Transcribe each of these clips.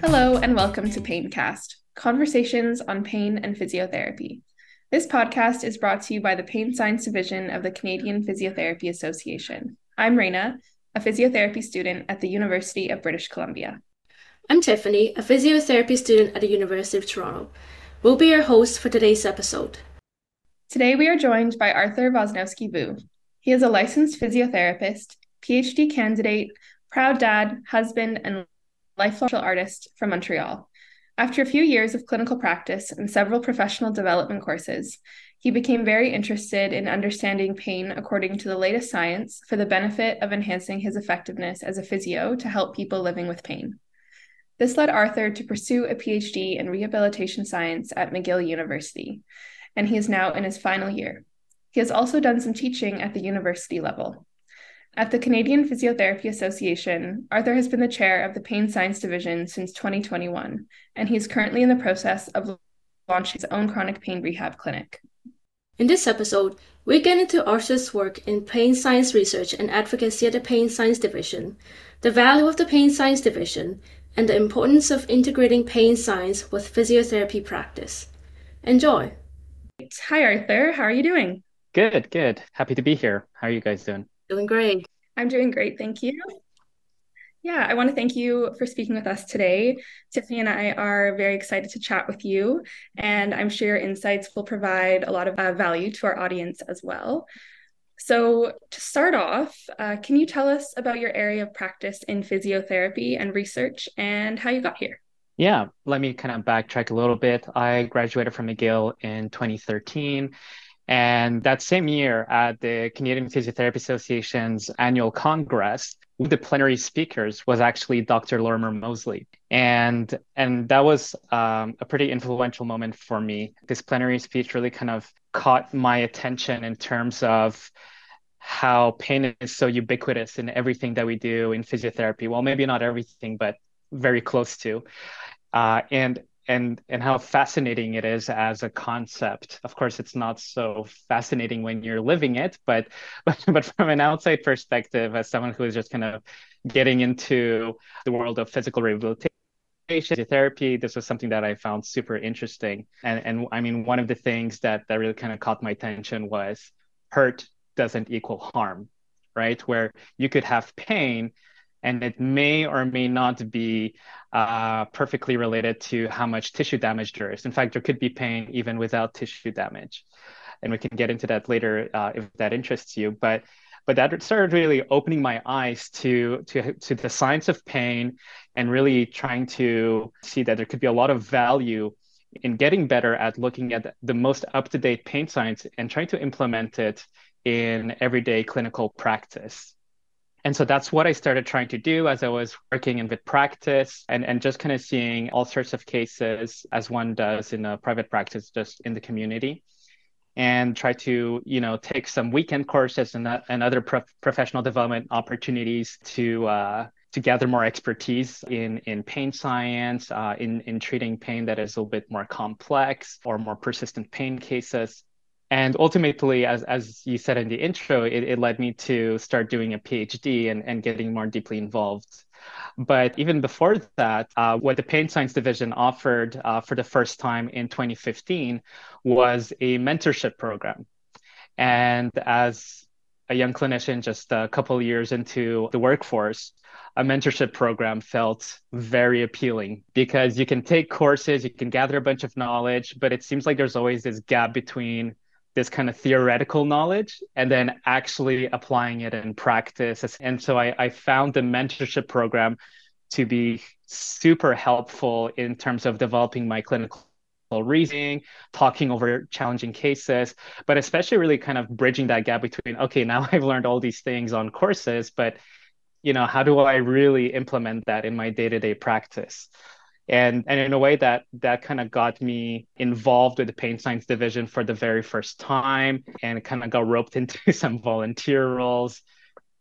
Hello, and welcome to Paincast Conversations on Pain and Physiotherapy. This podcast is brought to you by the Pain Science Division of the Canadian Physiotherapy Association. I'm Raina, a physiotherapy student at the University of British Columbia. I'm Tiffany, a physiotherapy student at the University of Toronto. We'll be your hosts for today's episode. Today we are joined by Arthur Woznowski-Vu. He is a licensed physiotherapist, PhD candidate, proud dad, husband, and lifelong artist from Montreal. After a few years of clinical practice and several professional development courses, he became very interested in understanding pain according to the latest science for the benefit of enhancing his effectiveness as a physio to help people living with pain. This led Arthur to pursue a PhD in rehabilitation science at McGill University, and he is now in his final year. He has also done some teaching at the university level. At the Canadian Physiotherapy Association, Arthur has been the chair of the Pain Science Division since 2021, and he is currently in the process of launching his own chronic pain rehab clinic. In this episode, we get into Arthur's work in pain science research and advocacy at the Pain Science Division, the value of the Pain Science Division, and the importance of integrating pain science with physiotherapy practice. Enjoy! Hi, Arthur. How are you doing? Good, good. Happy to be here. How are you guys doing? Doing great. I'm doing great. Thank you. Yeah, I want to thank you for speaking with us today. Tiffany and I are very excited to chat with you, and I'm sure your insights will provide a lot of uh, value to our audience as well. So, to start off, uh, can you tell us about your area of practice in physiotherapy and research and how you got here? Yeah, let me kind of backtrack a little bit. I graduated from McGill in 2013 and that same year at the Canadian Physiotherapy Association's annual congress, one of the plenary speakers was actually Dr. Lorimer Moseley. And, and that was um, a pretty influential moment for me. This plenary speech really kind of caught my attention in terms of how pain is so ubiquitous in everything that we do in physiotherapy. Well, maybe not everything, but very close to. Uh, and and and how fascinating it is as a concept. Of course, it's not so fascinating when you're living it, but but but from an outside perspective, as someone who is just kind of getting into the world of physical rehabilitation therapy this was something that i found super interesting and and i mean one of the things that that really kind of caught my attention was hurt doesn't equal harm right where you could have pain and it may or may not be uh, perfectly related to how much tissue damage there is. In fact, there could be pain even without tissue damage, and we can get into that later uh, if that interests you. But but that started really opening my eyes to to to the science of pain, and really trying to see that there could be a lot of value in getting better at looking at the most up to date pain science and trying to implement it in everyday clinical practice. And so that's what I started trying to do as I was working in with practice and, and just kind of seeing all sorts of cases as one does in a private practice, just in the community. And try to, you know, take some weekend courses and, and other professional development opportunities to uh, to gather more expertise in in pain science, uh, in in treating pain that is a little bit more complex or more persistent pain cases and ultimately as, as you said in the intro it, it led me to start doing a phd and, and getting more deeply involved. But even before that uh, what the pain science division offered uh, for the first time in 2015 was a mentorship program. And as a young clinician just a couple years into the workforce a mentorship program felt very appealing because you can take courses, you can gather a bunch of knowledge, but it seems like there's always this gap between this kind of theoretical knowledge and then actually applying it in practice. And so I, I found the mentorship program to be super helpful in terms of developing my clinical reasoning, talking over challenging cases, but especially really kind of bridging that gap between, okay, now I've learned all these things on courses, but you know, how do I really implement that in my day-to-day practice? And and in a way that that kind of got me involved with the pain science division for the very first time and kind of got roped into some volunteer roles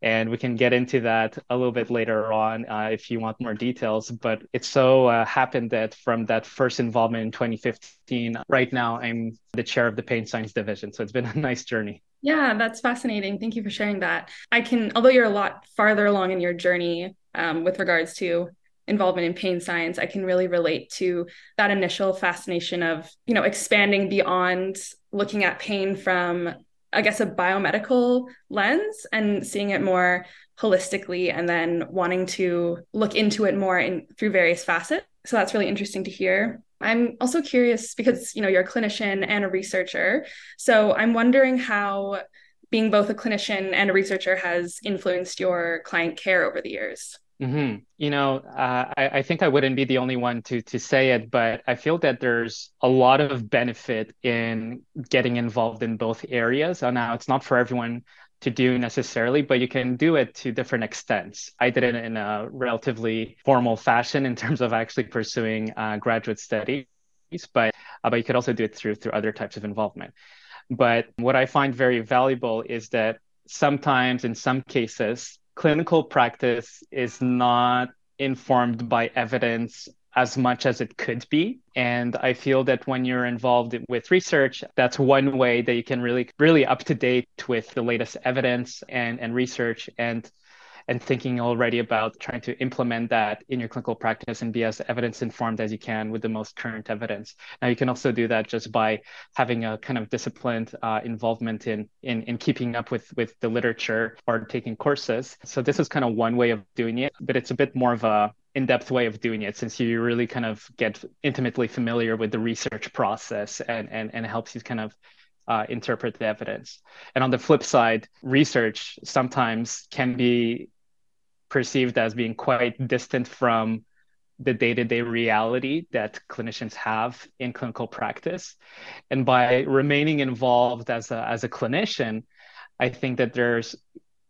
and we can get into that a little bit later on uh, if you want more details. But it so uh, happened that from that first involvement in 2015, right now I'm the chair of the pain science division. So it's been a nice journey. Yeah, that's fascinating. Thank you for sharing that. I can, although you're a lot farther along in your journey um, with regards to involvement in pain science, I can really relate to that initial fascination of, you know, expanding beyond looking at pain from I guess, a biomedical lens and seeing it more holistically and then wanting to look into it more in through various facets. So that's really interesting to hear. I'm also curious because you know you're a clinician and a researcher. So I'm wondering how being both a clinician and a researcher has influenced your client care over the years. Mm-hmm. You know, uh, I, I, think I wouldn't be the only one to to say it, but I feel that there's a lot of benefit in getting involved in both areas. And now it's not for everyone to do necessarily, but you can do it to different extents. I did it in a relatively formal fashion in terms of actually pursuing uh, graduate studies, but uh, but you could also do it through through other types of involvement. But what I find very valuable is that sometimes, in some cases, clinical practice is not informed by evidence as much as it could be. And I feel that when you're involved with research, that's one way that you can really, really up to date with the latest evidence and, and research and and thinking already about trying to implement that in your clinical practice and be as evidence informed as you can with the most current evidence. Now you can also do that just by having a kind of disciplined uh, involvement in, in in keeping up with with the literature or taking courses. So this is kind of one way of doing it, but it's a bit more of a in-depth way of doing it since you really kind of get intimately familiar with the research process and and, and helps you kind of uh, interpret the evidence. And on the flip side, research sometimes can be perceived as being quite distant from the day-to-day reality that clinicians have in clinical practice and by remaining involved as a, as a clinician i think that there's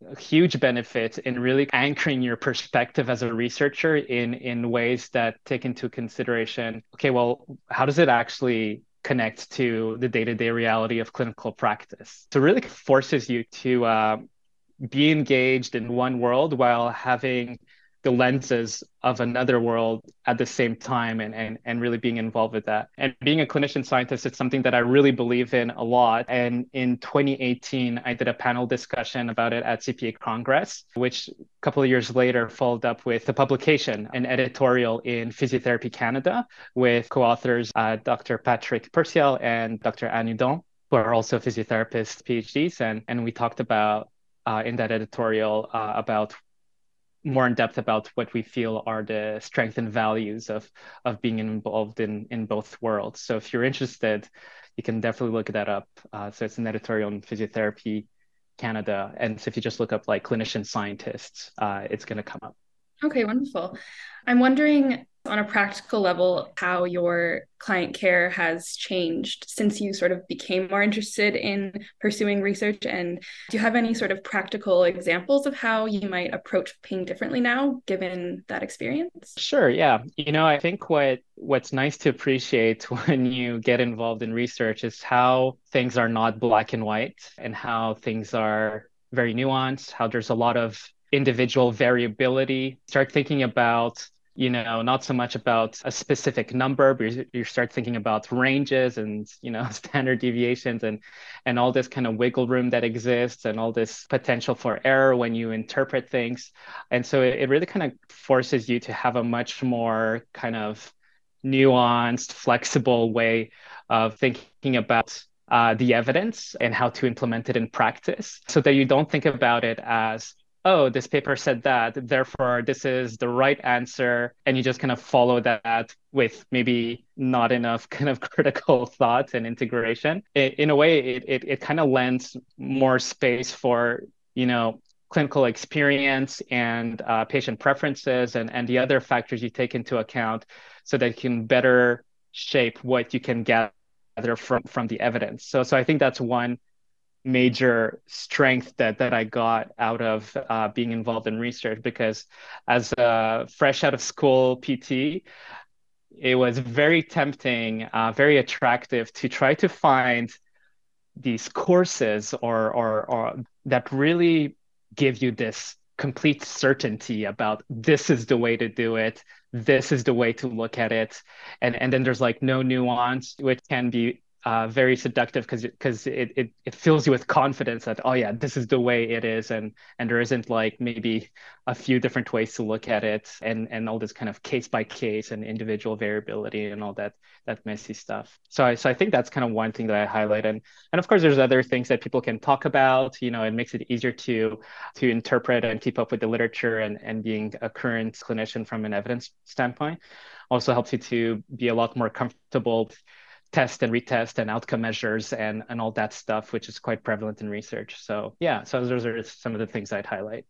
a huge benefit in really anchoring your perspective as a researcher in in ways that take into consideration okay well how does it actually connect to the day-to-day reality of clinical practice. So really forces you to uh, be engaged in one world while having the lenses of another world at the same time and, and, and really being involved with that. And being a clinician scientist, it's something that I really believe in a lot. And in 2018, I did a panel discussion about it at CPA Congress, which a couple of years later followed up with a publication, an editorial in Physiotherapy Canada with co-authors uh, Dr. Patrick Purcell and Dr. Anne Hudon who are also physiotherapists, PhDs, and, and we talked about uh, in that editorial uh, about more in depth about what we feel are the strengths and values of of being involved in in both worlds. So if you're interested, you can definitely look that up. Uh, so it's an editorial in physiotherapy Canada, and so if you just look up like clinician scientists, uh, it's going to come up. Okay, wonderful. I'm wondering on a practical level how your client care has changed since you sort of became more interested in pursuing research? And do you have any sort of practical examples of how you might approach pain differently now given that experience? Sure yeah. You know i think what what's nice to appreciate when you get involved in research is how things are not black and white and how things are very nuanced how there's a lot of individual variability. Start thinking about you know not so much about a specific number but you start thinking about ranges and you know standard deviations and and all this kind of wiggle room that exists and all this potential for error when you interpret things. And so it, it really kind of forces you to have a much more kind of nuanced flexible way of thinking about uh, the evidence and how to implement it in practice so that you don't think about it as oh, this paper said that, therefore this is the right answer. And you just kind of follow that with maybe not enough kind of critical thought and integration. It, in a way, it, it, it kind of lends more space for, you know, clinical experience and uh, patient preferences and, and the other factors you take into account so that you can better shape what you can gather from, from the evidence. So, so I think that's one major strength that that I got out of uh, being involved in research because as a fresh out of school PT, it was very tempting, uh, very attractive to try to find these courses or, or or that really give you this complete certainty about this is the way to do it this is the way to look at it. And and then there's like no nuance which can be uh, very seductive because because it, it it fills you with confidence that oh yeah this is the way it is. And and there isn't like maybe a few different ways to look at it and and all this kind of case by case and individual variability and all that that messy stuff. So I so I think that's kind of one thing that I highlight. And and of course there's other things that people can talk about you know it makes it easier to to interpret and keep up with the literature and and being a current clinician from an evidence standpoint. Also helps you to be a lot more comfortable test and retest and outcome measures and and all that stuff which is quite prevalent in research. So yeah so those are some of the things i'd highlight.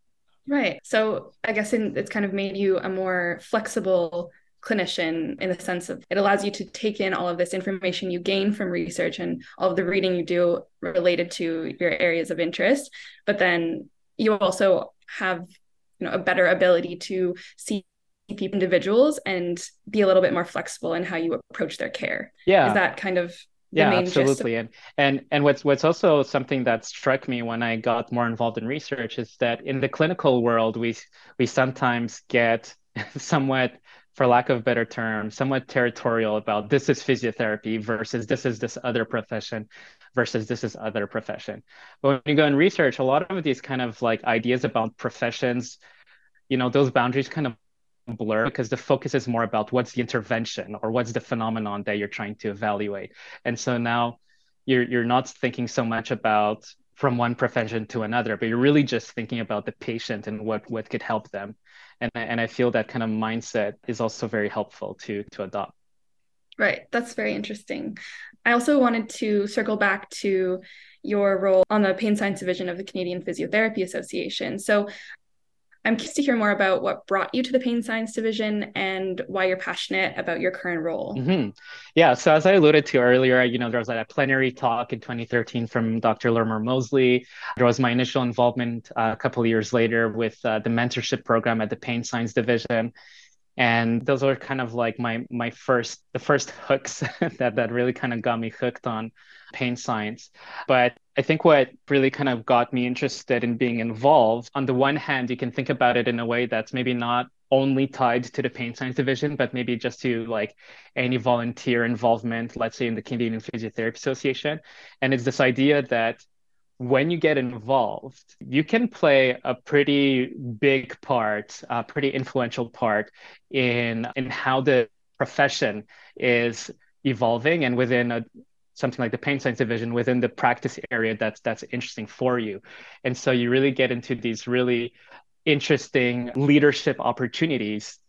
Right. So i guess in, it's kind of made you a more flexible clinician in the sense of it allows you to take in all of this information you gain from research and all of the reading you do related to your areas of interest. But then you also have you know a better ability to see people individuals and be a little bit more flexible in how you approach their care. Yeah. Is that kind of yeah absolutely of- and and and what's what's also something that struck me when i got more involved in research is that in the clinical world we we sometimes get somewhat for lack of a better term somewhat territorial about this is physiotherapy versus this is this other profession versus this is other profession but when you go in research a lot of these kind of like ideas about professions you know those boundaries kind of blur because the focus is more about what's the intervention or what's the phenomenon that you're trying to evaluate. And so now you're you're not thinking so much about from one profession to another, but you're really just thinking about the patient and what what could help them. And and I feel that kind of mindset is also very helpful to to adopt. Right. That's very interesting. I also wanted to circle back to your role on the pain science division of the Canadian Physiotherapy Association. So I'm curious to hear more about what brought you to the pain science division and why you're passionate about your current role. Mm-hmm. Yeah, so as I alluded to earlier, you know, there was a plenary talk in 2013 from Dr. Lorimer Moseley. There was my initial involvement uh, a couple years later with uh, the mentorship program at the pain science division and those were kind of like my my first the first hooks that that really kind of got me hooked on pain science. But i think what really kind of got me interested in being involved on the one hand you can think about it in a way that's maybe not only tied to the pain science division but maybe just to like any volunteer involvement let's say in the canadian physiotherapy association. And it's this idea that when you get involved, you can play a pretty big part, a pretty influential part in in how the profession is evolving and within a something like the pain science division within the practice area that's that's interesting for you. And so you really get into these really interesting leadership opportunities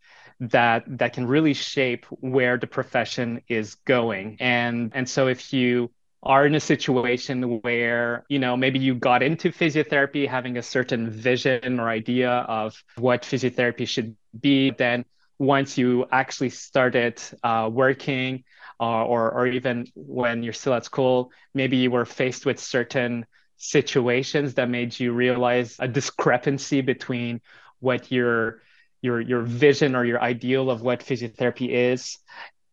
that that can really shape where the profession is going. And and so if you are in a situation where you know maybe you got into physiotherapy having a certain vision or idea of what physiotherapy should be then once you actually started uh, working uh, or or even when you're still at school maybe you were faced with certain situations that made you realize a discrepancy between what your your your vision or your ideal of what physiotherapy is.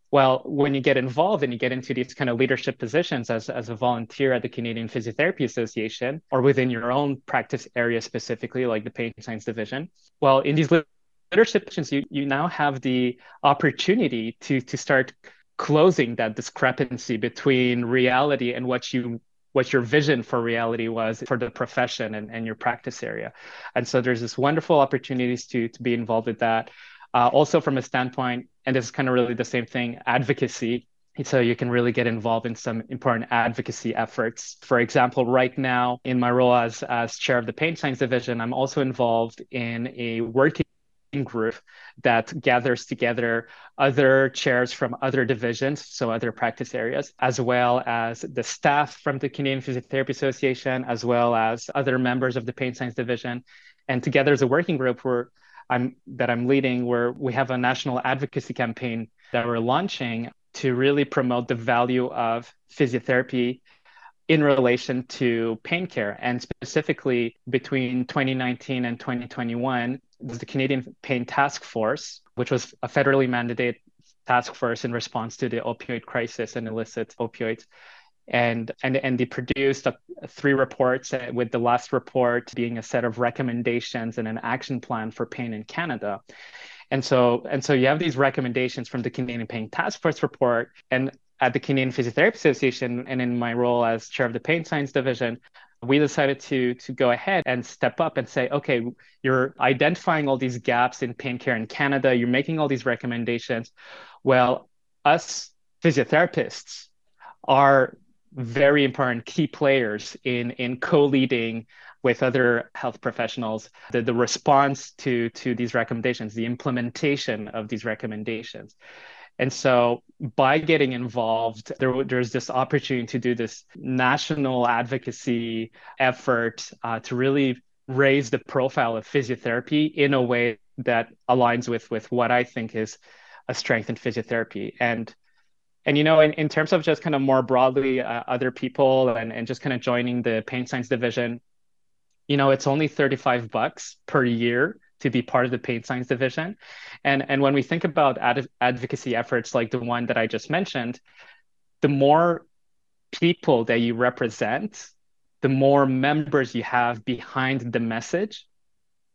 Well, when you get involved and you get into these kind of leadership positions as, as a volunteer at the Canadian Physiotherapy Association or within your own practice area specifically, like the pain science division, well, in these leadership positions, you, you now have the opportunity to, to start closing that discrepancy between reality and what you what your vision for reality was for the profession and, and your practice area. And so there's this wonderful opportunities to, to be involved with that. Uh, also, from a standpoint, and this is kind of really the same thing, advocacy. So you can really get involved in some important advocacy efforts. For example, right now in my role as, as chair of the pain science division, I'm also involved in a working group that gathers together other chairs from other divisions, so other practice areas, as well as the staff from the Canadian Physiotherapy Association, as well as other members of the pain science division. And together as a working group, we're I'm that I'm leading, where we have a national advocacy campaign that we're launching to really promote the value of physiotherapy in relation to pain care and specifically between 2019 and 2021 was the Canadian Pain Task Force, which was a federally mandated task force in response to the opioid crisis and illicit opioids and and and they produced a, three reports uh, with the last report being a set of recommendations and an action plan for pain in Canada. And so and so you have these recommendations from the Canadian Pain Task Force report and at the Canadian Physiotherapy Association and in my role as chair of the pain science division, we decided to to go ahead and step up and say, okay, you're identifying all these gaps in pain care in Canada, you're making all these recommendations. Well, us physiotherapists are very important key players in in co-leading with other health professionals the, the response to to these recommendations the implementation of these recommendations and so by getting involved, there, there's this opportunity to do this national advocacy effort uh, to really raise the profile of physiotherapy in a way that aligns with, with what I think is a strength in physiotherapy. And and you know, in, in terms of just kind of more broadly, uh, other people and, and just kind of joining the pain science division, you know, it's only 35 bucks per year to be part of the pain science division. And, and when we think about ad- advocacy efforts like the one that I just mentioned, the more people that you represent, the more members you have behind the message,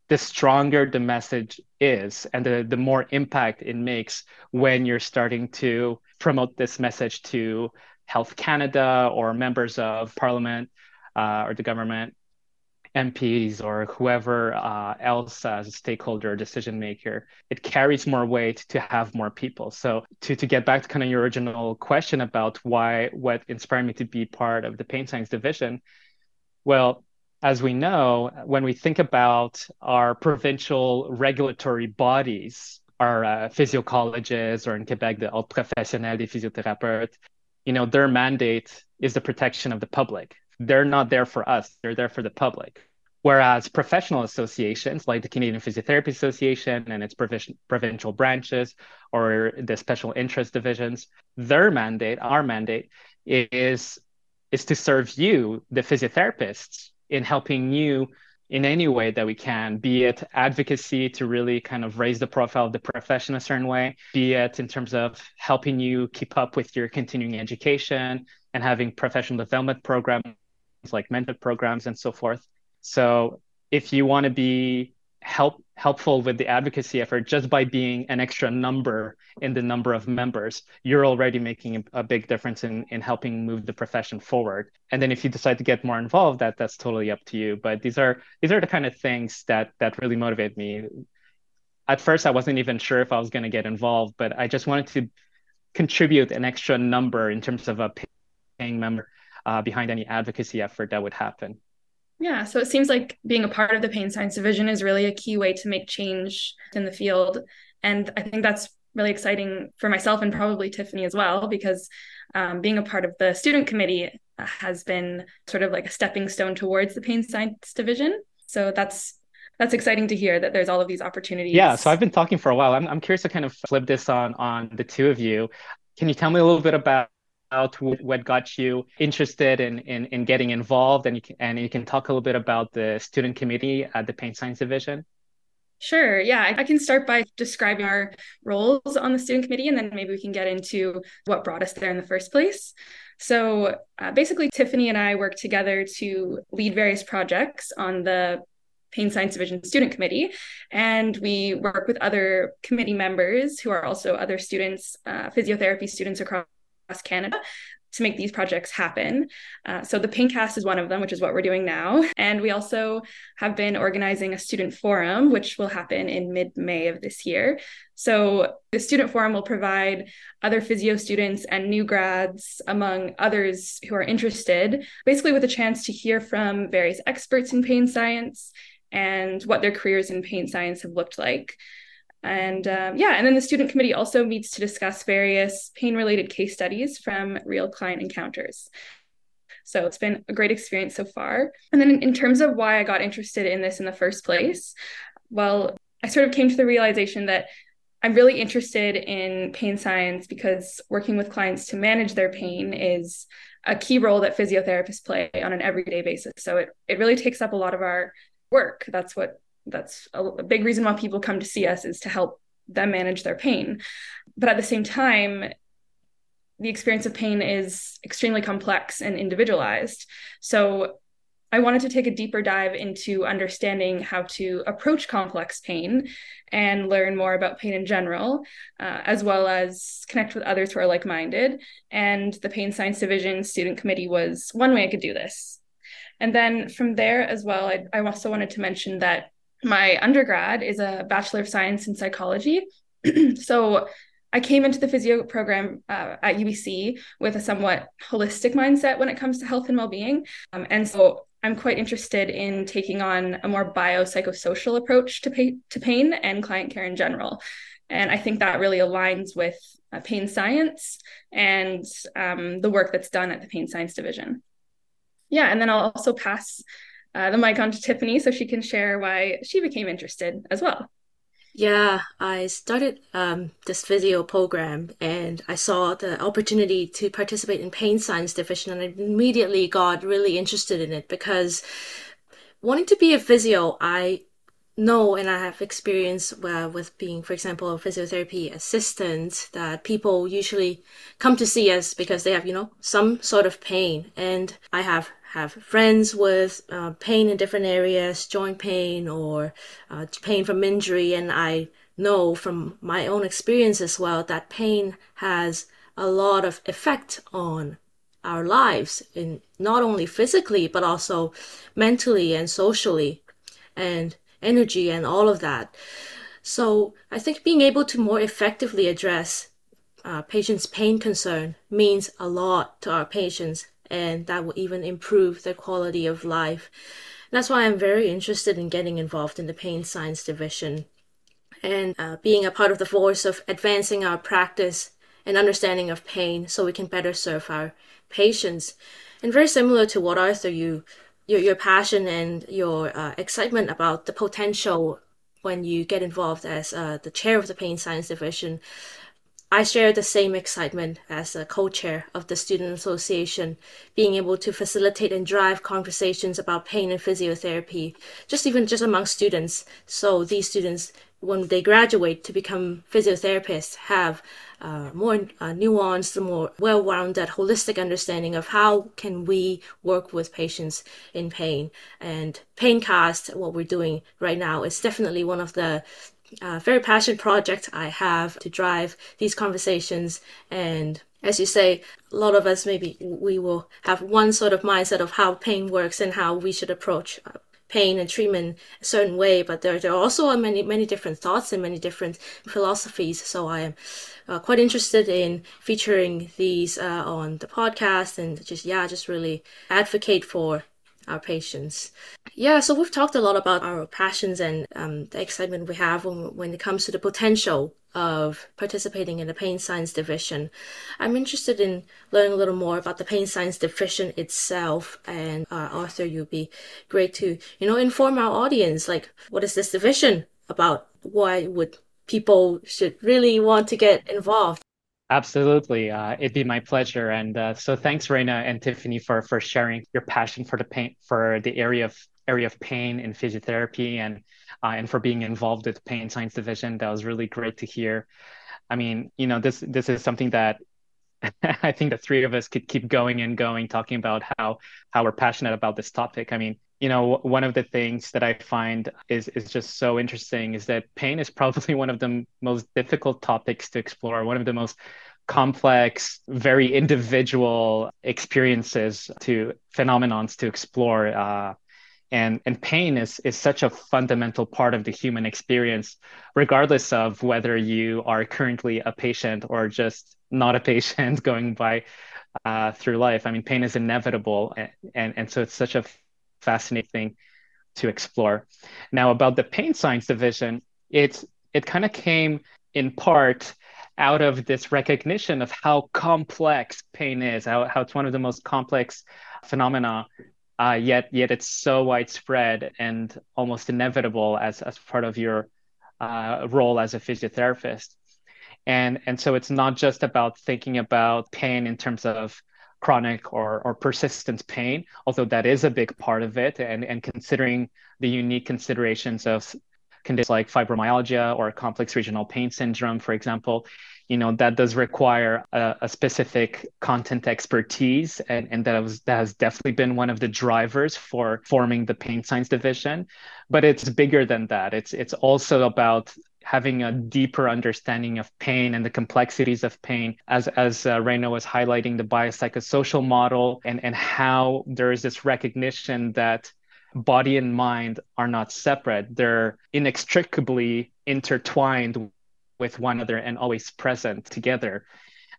the stronger the message is and the, the more impact it makes when you're starting to promote this message to Health Canada or members of parliament uh, or the government MPs or whoever uh, else as a stakeholder decision maker, it carries more weight to have more people. So to, to get back to kind of your original question about why what inspired me to be part of the pain science division, well, as we know, when we think about our provincial regulatory bodies, our uh, or in Quebec, the Ordre professionnel des physiothérapeutes, you know, their mandate is the protection of the public they're not there for us, they're there for the public. Whereas professional associations like the Canadian Physiotherapy Association and its provincial branches or the special interest divisions, their mandate, our mandate, is, is to serve you, the physiotherapists, in helping you in any way that we can, be it advocacy to really kind of raise the profile of the profession a certain way, be it in terms of helping you keep up with your continuing education and having professional development programs like mentor programs and so forth. So if you want to be help helpful with the advocacy effort just by being an extra number in the number of members you're already making a big difference in in helping move the profession forward. And then if you decide to get more involved that that's totally up to you. But these are these are the kind of things that that really motivate me. At first i wasn't even sure if i was going to get involved but i just wanted to contribute an extra number in terms of a paying member uh, behind any advocacy effort that would happen. Yeah, so it seems like being a part of the pain science division is really a key way to make change in the field. And I think that's really exciting for myself and probably Tiffany as well, because um, being a part of the student committee has been sort of like a stepping stone towards the pain science division. So that's that's exciting to hear that there's all of these opportunities. Yeah, so I've been talking for a while. I'm, I'm curious to kind of flip this on on the two of you. Can you tell me a little bit about out what got you interested in, in, in getting involved and you can, and you can talk a little bit about the student committee at the pain science division Sure. Yeah. I can start by describing our roles on the student committee, and then maybe we can get into what brought us there in the first place. So uh, basically, Tiffany and I work together to lead various projects on the Pain Science Division Student Committee. And we work with other committee members who are also other students, uh, physiotherapy students across Canada to make these projects happen. Uh, so the Paincast is one of them, which is what we're doing now. And we also have been organizing a student forum, which will happen in mid-May of this year. So the student forum will provide other physio students and new grads, among others who are interested, basically with a chance to hear from various experts in pain science and what their careers in pain science have looked like. And um, yeah, and then the student committee also meets to discuss various pain related case studies from real client encounters. So it's been a great experience so far. And then in, in terms of why I got interested in this in the first place, well, I sort of came to the realization that I'm really interested in pain science because working with clients to manage their pain is a key role that physiotherapists play on an everyday basis. So it, it really takes up a lot of our work. That's what that's a, a big reason why people come to see us is to help them manage their pain but at the same time the experience of pain is extremely complex and individualized. So I wanted to take a deeper dive into understanding how to approach complex pain and learn more about pain in general, uh, as well as connect with others who are like minded. And the Pain Science Division Student Committee was one way I could do this. And then from there as well, I, I also wanted to mention that my undergrad is a Bachelor of Science in Psychology. so I came into the physio program uh, at UBC with a somewhat holistic mindset when it comes to health and well being. Um, and so I'm quite interested in taking on a more biopsychosocial approach to, pay, to pain and client care in general. And I think that really aligns with uh, pain science and um, the work that's done at the Pain Science Division. Yeah, and then I'll also pass uh, the mic on to Tiffany so she can share why she became interested as well. Yeah, I started um, this physio program and I saw the opportunity to participate in pain science division and I immediately got really interested in it because wanting to be a physio, I know and I have experience uh, with being, for example, a physiotherapy assistant that people usually come to see us because they have, you know, some sort of pain. And I have have friends with uh, pain in different areas, joint pain or uh, pain from injury, and I know from my own experience as well that pain has a lot of effect on our lives in not only physically but also mentally and socially and energy and all of that. So i think being able to more effectively address uh, patients pain concern means a lot to our patients and that will even improve their quality of life. That's why I'm very interested in getting involved in the pain science division and uh, being a part of the force of advancing our practice and understanding of pain so we can better serve our patients. And very similar to what Arthur, you your, your passion and your uh, excitement about the potential when you get involved as uh, the chair of the pain science division I share the same excitement as a co-chair of the student association, being able to facilitate and drive conversations about pain and physiotherapy, just even just among students. So these students, when they graduate to become physiotherapists, have uh, more uh, nuanced, more well-rounded, holistic understanding of how can we work with patients in pain. And Paincast, what we're doing right now, is definitely one of the very passionate project I have to drive these conversations. And as you say, a lot of us maybe we will have one sort of mindset of how pain works and how we should approach uh, pain and treatment a certain way. But there, there are also many, many different thoughts and many different philosophies. So I am uh, quite interested in featuring these uh, on the podcast and just, yeah, just really advocate for our patients. Yeah, so we've talked a lot about our passions and um, the excitement we have when, when it comes to the potential of participating in the pain science division. I'm interested in learning a little more about the pain science division itself. And uh, Arthur, you'd be great to, you know, inform our audience, like, what is this division about? Why would people should really want to get involved? Absolutely. Uh, it'd be my pleasure. And uh, so thanks, Raina and Tiffany, for for sharing your passion for the pain for the area of area of pain in physiotherapy and uh, and for being involved with the pain science division. That was really great to hear. I mean, you know, this this is something that I think the three of us could keep going and going, talking about how how we're passionate about this topic. I mean, you know, one of the things that I find is is just so interesting is that pain is probably one of the most difficult topics to explore, one of the most complex, very individual experiences to phenomenons to explore. Uh, and, and pain is, is such a fundamental part of the human experience, regardless of whether you are currently a patient or just not a patient going by uh, through life. I mean, pain is inevitable. And, and, and so it's such a fascinating to explore. Now, about the pain science division, it's, it kind of came in part out of this recognition of how complex pain is, how, how it's one of the most complex phenomena, uh, yet yet it's so widespread and almost inevitable as, as part of your uh, role as a physiotherapist. And, and so it's not just about thinking about pain in terms of chronic or, or persistent pain, although that is a big part of it, and, and considering the unique considerations of conditions like fibromyalgia or complex regional pain syndrome, for example, you know that does require a, a, specific content expertise. And, and that, was, that has definitely been one of the drivers for forming the pain science division. But it's bigger than that. It's it's also about having a deeper understanding of pain and the complexities of pain as as uh, Raina was highlighting the biopsychosocial model and and how there is this recognition that body and mind are not separate they're inextricably intertwined with one another and always present together,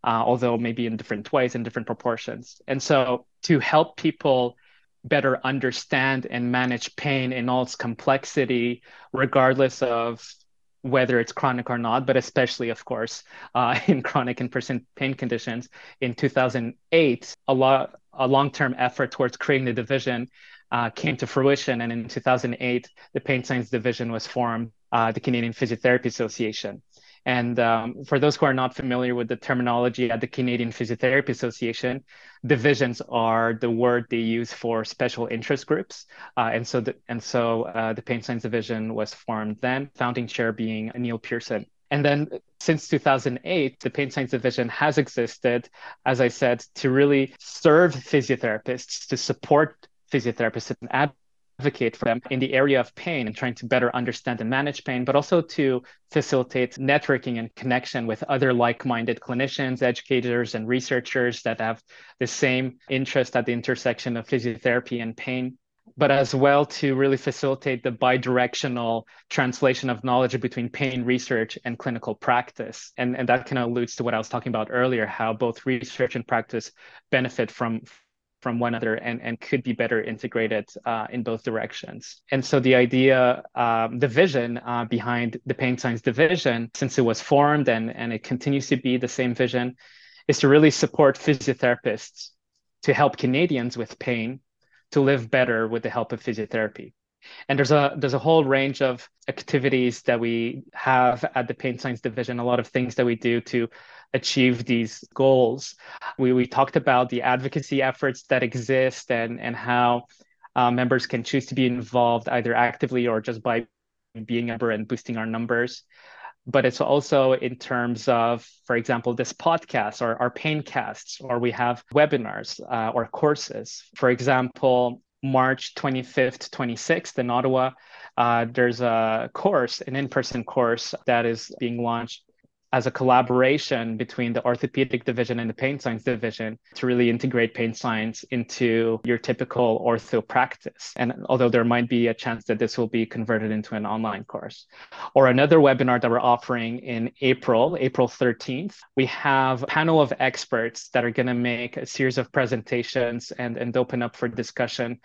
uh, although maybe in different ways, in different proportions. And so to help people better understand and manage pain in all its complexity, regardless of whether it's chronic or not, but especially, of course, uh, in chronic and persistent pain conditions. In 2008, a a long-term effort towards creating the division uh, came to fruition, and in 2008, the Pain Science Division was formed, uh, the Canadian Physiotherapy Association. And um, for those who are not familiar with the terminology at the Canadian Physiotherapy Association, divisions are the word they use for special interest groups. Uh, and so, the, and so uh, the Pain Science Division was formed then, founding chair being Neil Pearson. And then since 2008, the Pain Science Division has existed, as I said, to really serve physiotherapists, to support physiotherapists and advocate for them in the area of pain and trying to better understand and manage pain, but also to facilitate networking and connection with other like minded clinicians, educators, and researchers that have the same interest at the intersection of physiotherapy and pain. But as well to really facilitate the bidirectional translation of knowledge between pain research and clinical practice. And, and that kind of alludes to what I was talking about earlier, how both research and practice benefit from, from one another and, and could be better integrated uh, in both directions. And so the idea, um, the vision uh, behind the pain science division, since it was formed and, and it continues to be the same vision, is to really support physiotherapists to help Canadians with pain to live better with the help of physiotherapy. And there's a there's a whole range of activities that we have at the pain science division, a lot of things that we do to achieve these goals. We, we talked about the advocacy efforts that exist and, and how uh, members can choose to be involved either actively or just by being a member and boosting our numbers. But it's also in terms of, for example, this podcast or our pain casts, or we have webinars uh, or courses. For example, March 25th, 26th in Ottawa, uh, there's a course, an in person course that is being launched as a collaboration between the orthopedic division and the pain science division to really integrate pain science into your typical ortho practice. And although there might be a chance that this will be converted into an online course. Or another webinar that we're offering in April, April 13th, we have a panel of experts that are going to make a series of presentations and, and open up for discussion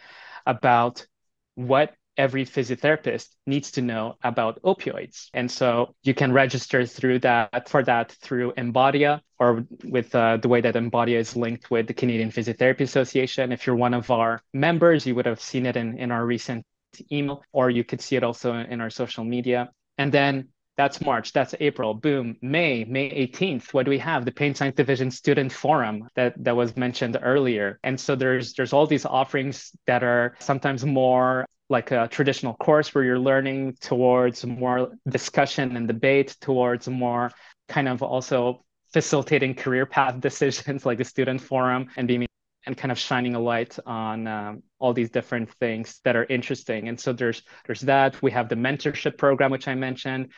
about what every physiotherapist needs to know about opioids. And so you can register through that for that through Embodia or with uh, the way that Embodia is linked with the Canadian Physiotherapy Association. If you're one of our members, you would have seen it in, in our recent email, or you could see it also in our social media. And then that's March, that's April, boom, May, May 18th. What do we have? The Pain Science Division Student Forum that, that was mentioned earlier. And so there's there's all these offerings that are sometimes more like a traditional course where you're learning towards more discussion and debate, towards more kind of also facilitating career path decisions like the student forum and being and kind of shining a light on um, all these different things that are interesting. And so there's there's that. We have the mentorship program, which I mentioned.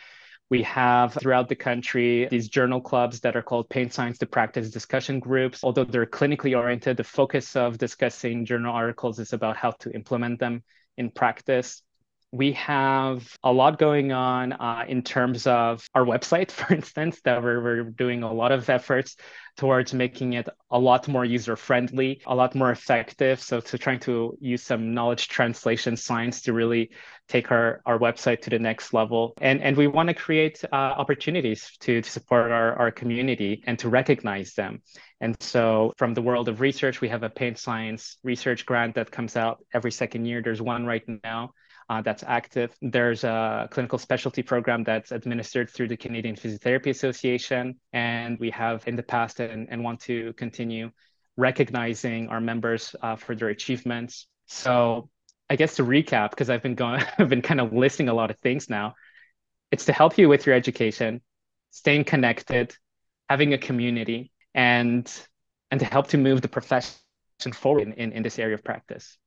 We have throughout the country these journal clubs that are called Pain Science to Practice discussion groups. Although they're clinically oriented, the focus of discussing journal articles is about how to implement them in practice. We have a lot going on uh, in terms of our website, for instance, that we're, we're doing a lot of efforts towards making it a lot more user friendly, a lot more effective. So, to trying to use some knowledge translation science to really take our, our website to the next level. And, and we want to create uh, opportunities to, to support our, our community and to recognize them. And so, from the world of research, we have a pain science research grant that comes out every second year. There's one right now uh, that's active. There's a clinical specialty program that's administered through the Canadian Physiotherapy Association. And we have in the past and, and want to continue recognizing our members uh, for their achievements. So, I guess to recap, because I've been going, I've been kind of listing a lot of things now. it's to help you with your education, staying connected, having a community, and and to help to move the profession forward in, in, in this area of practice.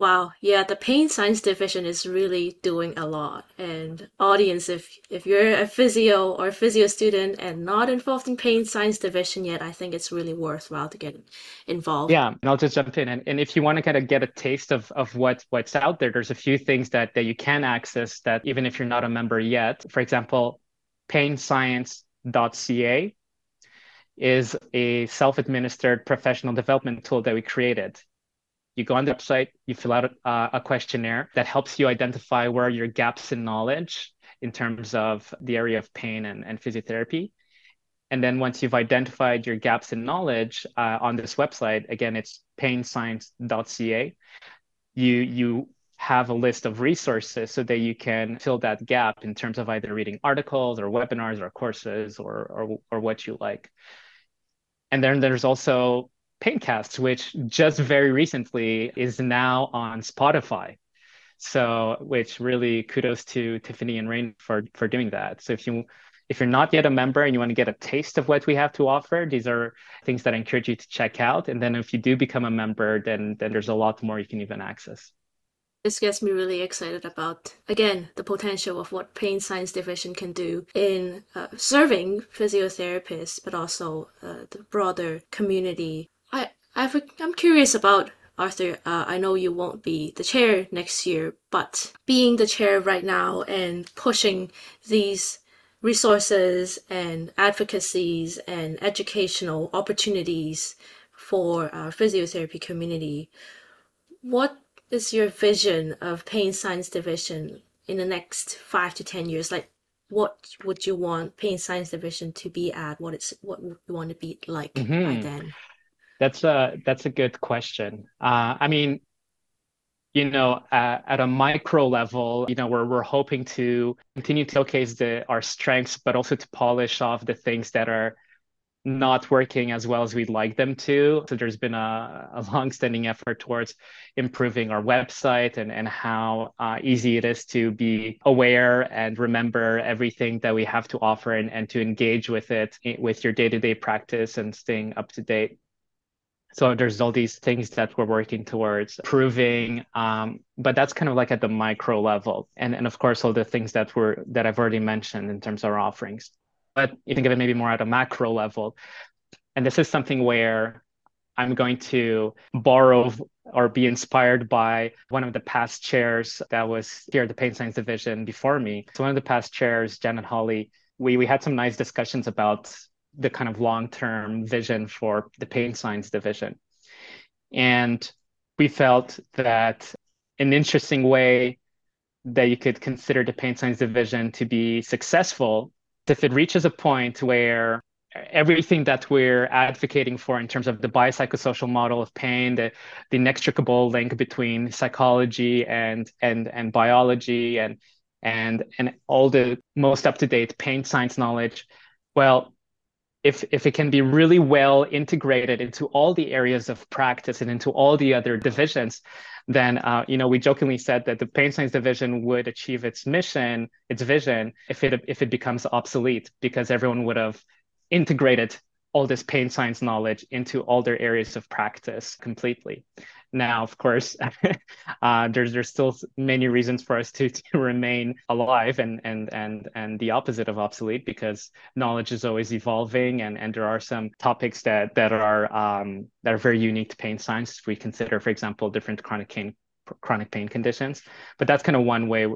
Wow, yeah, the pain science division is really doing a lot. And audience, if if you're a physio or physio student and not involved in pain science division yet, I think it's really worthwhile to get involved. Yeah, and I'll just jump in. And, and if you want to kind of get a taste of, of what what's out there, there's a few things that that you can access that even if you're not a member yet. For example, painscience.ca is a self-administered professional development tool that we created you go on the website, you fill out a, a questionnaire that helps you identify where your gaps in knowledge in terms of the area of pain and, and physiotherapy. And then once you've identified your gaps in knowledge uh, on this website, again, it's painscience.ca, you, you have a list of resources so that you can fill that gap in terms of either reading articles or webinars or courses or, or, or what you like. And then there's also Paincast, which just very recently is now on Spotify. So, which really kudos to Tiffany and Raina for for doing that. So if you if you're not yet a member and you want to get a taste of what we have to offer, these are things that I encourage you to check out. And then if you do become a member, then then there's a lot more you can even access. This gets me really excited about, again, the potential of what Pain Science Division can do in uh, serving physiotherapists, but also uh, the broader community I I've, I'm curious about Arthur. Uh, I know you won't be the chair next year, but being the chair right now and pushing these resources and advocacies and educational opportunities for our physiotherapy community, what is your vision of pain science division in the next five to ten years? Like, what would you want pain science division to be at? What it's what you want to be like mm-hmm. by then? That's a that's a good question. Uh, I mean, you know, uh, at a micro level, you know, we're we're hoping to continue to showcase the our strengths, but also to polish off the things that are not working as well as we'd like them to. So there's been a, a long-standing effort towards improving our website and, and how uh, easy it is to be aware and remember everything that we have to offer and, and to engage with it with your day-to-day practice and staying up to date so there's all these things that we're working towards proving um, but that's kind of like at the micro level. And and of course all the things that were that i've already mentioned in terms of our offerings but you think of it maybe more at a macro level. And this is something where i'm going to borrow or be inspired by one of the past chairs that was here at the pain science division before me. So one of the past chairs janet holly we, we had some nice discussions about the kind of long-term vision for the pain science division. And we felt that an interesting way that you could consider the pain science division to be successful if it reaches a point where everything that we're advocating for in terms of the biopsychosocial model of pain, the, the inextricable link between psychology and and and biology and and and all the most up-to-date pain science knowledge, well, if if it can be really well integrated into all the areas of practice and into all the other divisions then uh, you know we jokingly said that the pain science division would achieve its mission its vision if it if it becomes obsolete because everyone would have integrated all this pain science knowledge into all their areas of practice completely now, of course, uh, there's there's still many reasons for us to, to remain alive and and and and the opposite of obsolete because knowledge is always evolving and and there are some topics that that are um, that are very unique to pain science. If we consider, for example, different chronic pain chronic pain conditions, but that's kind of one way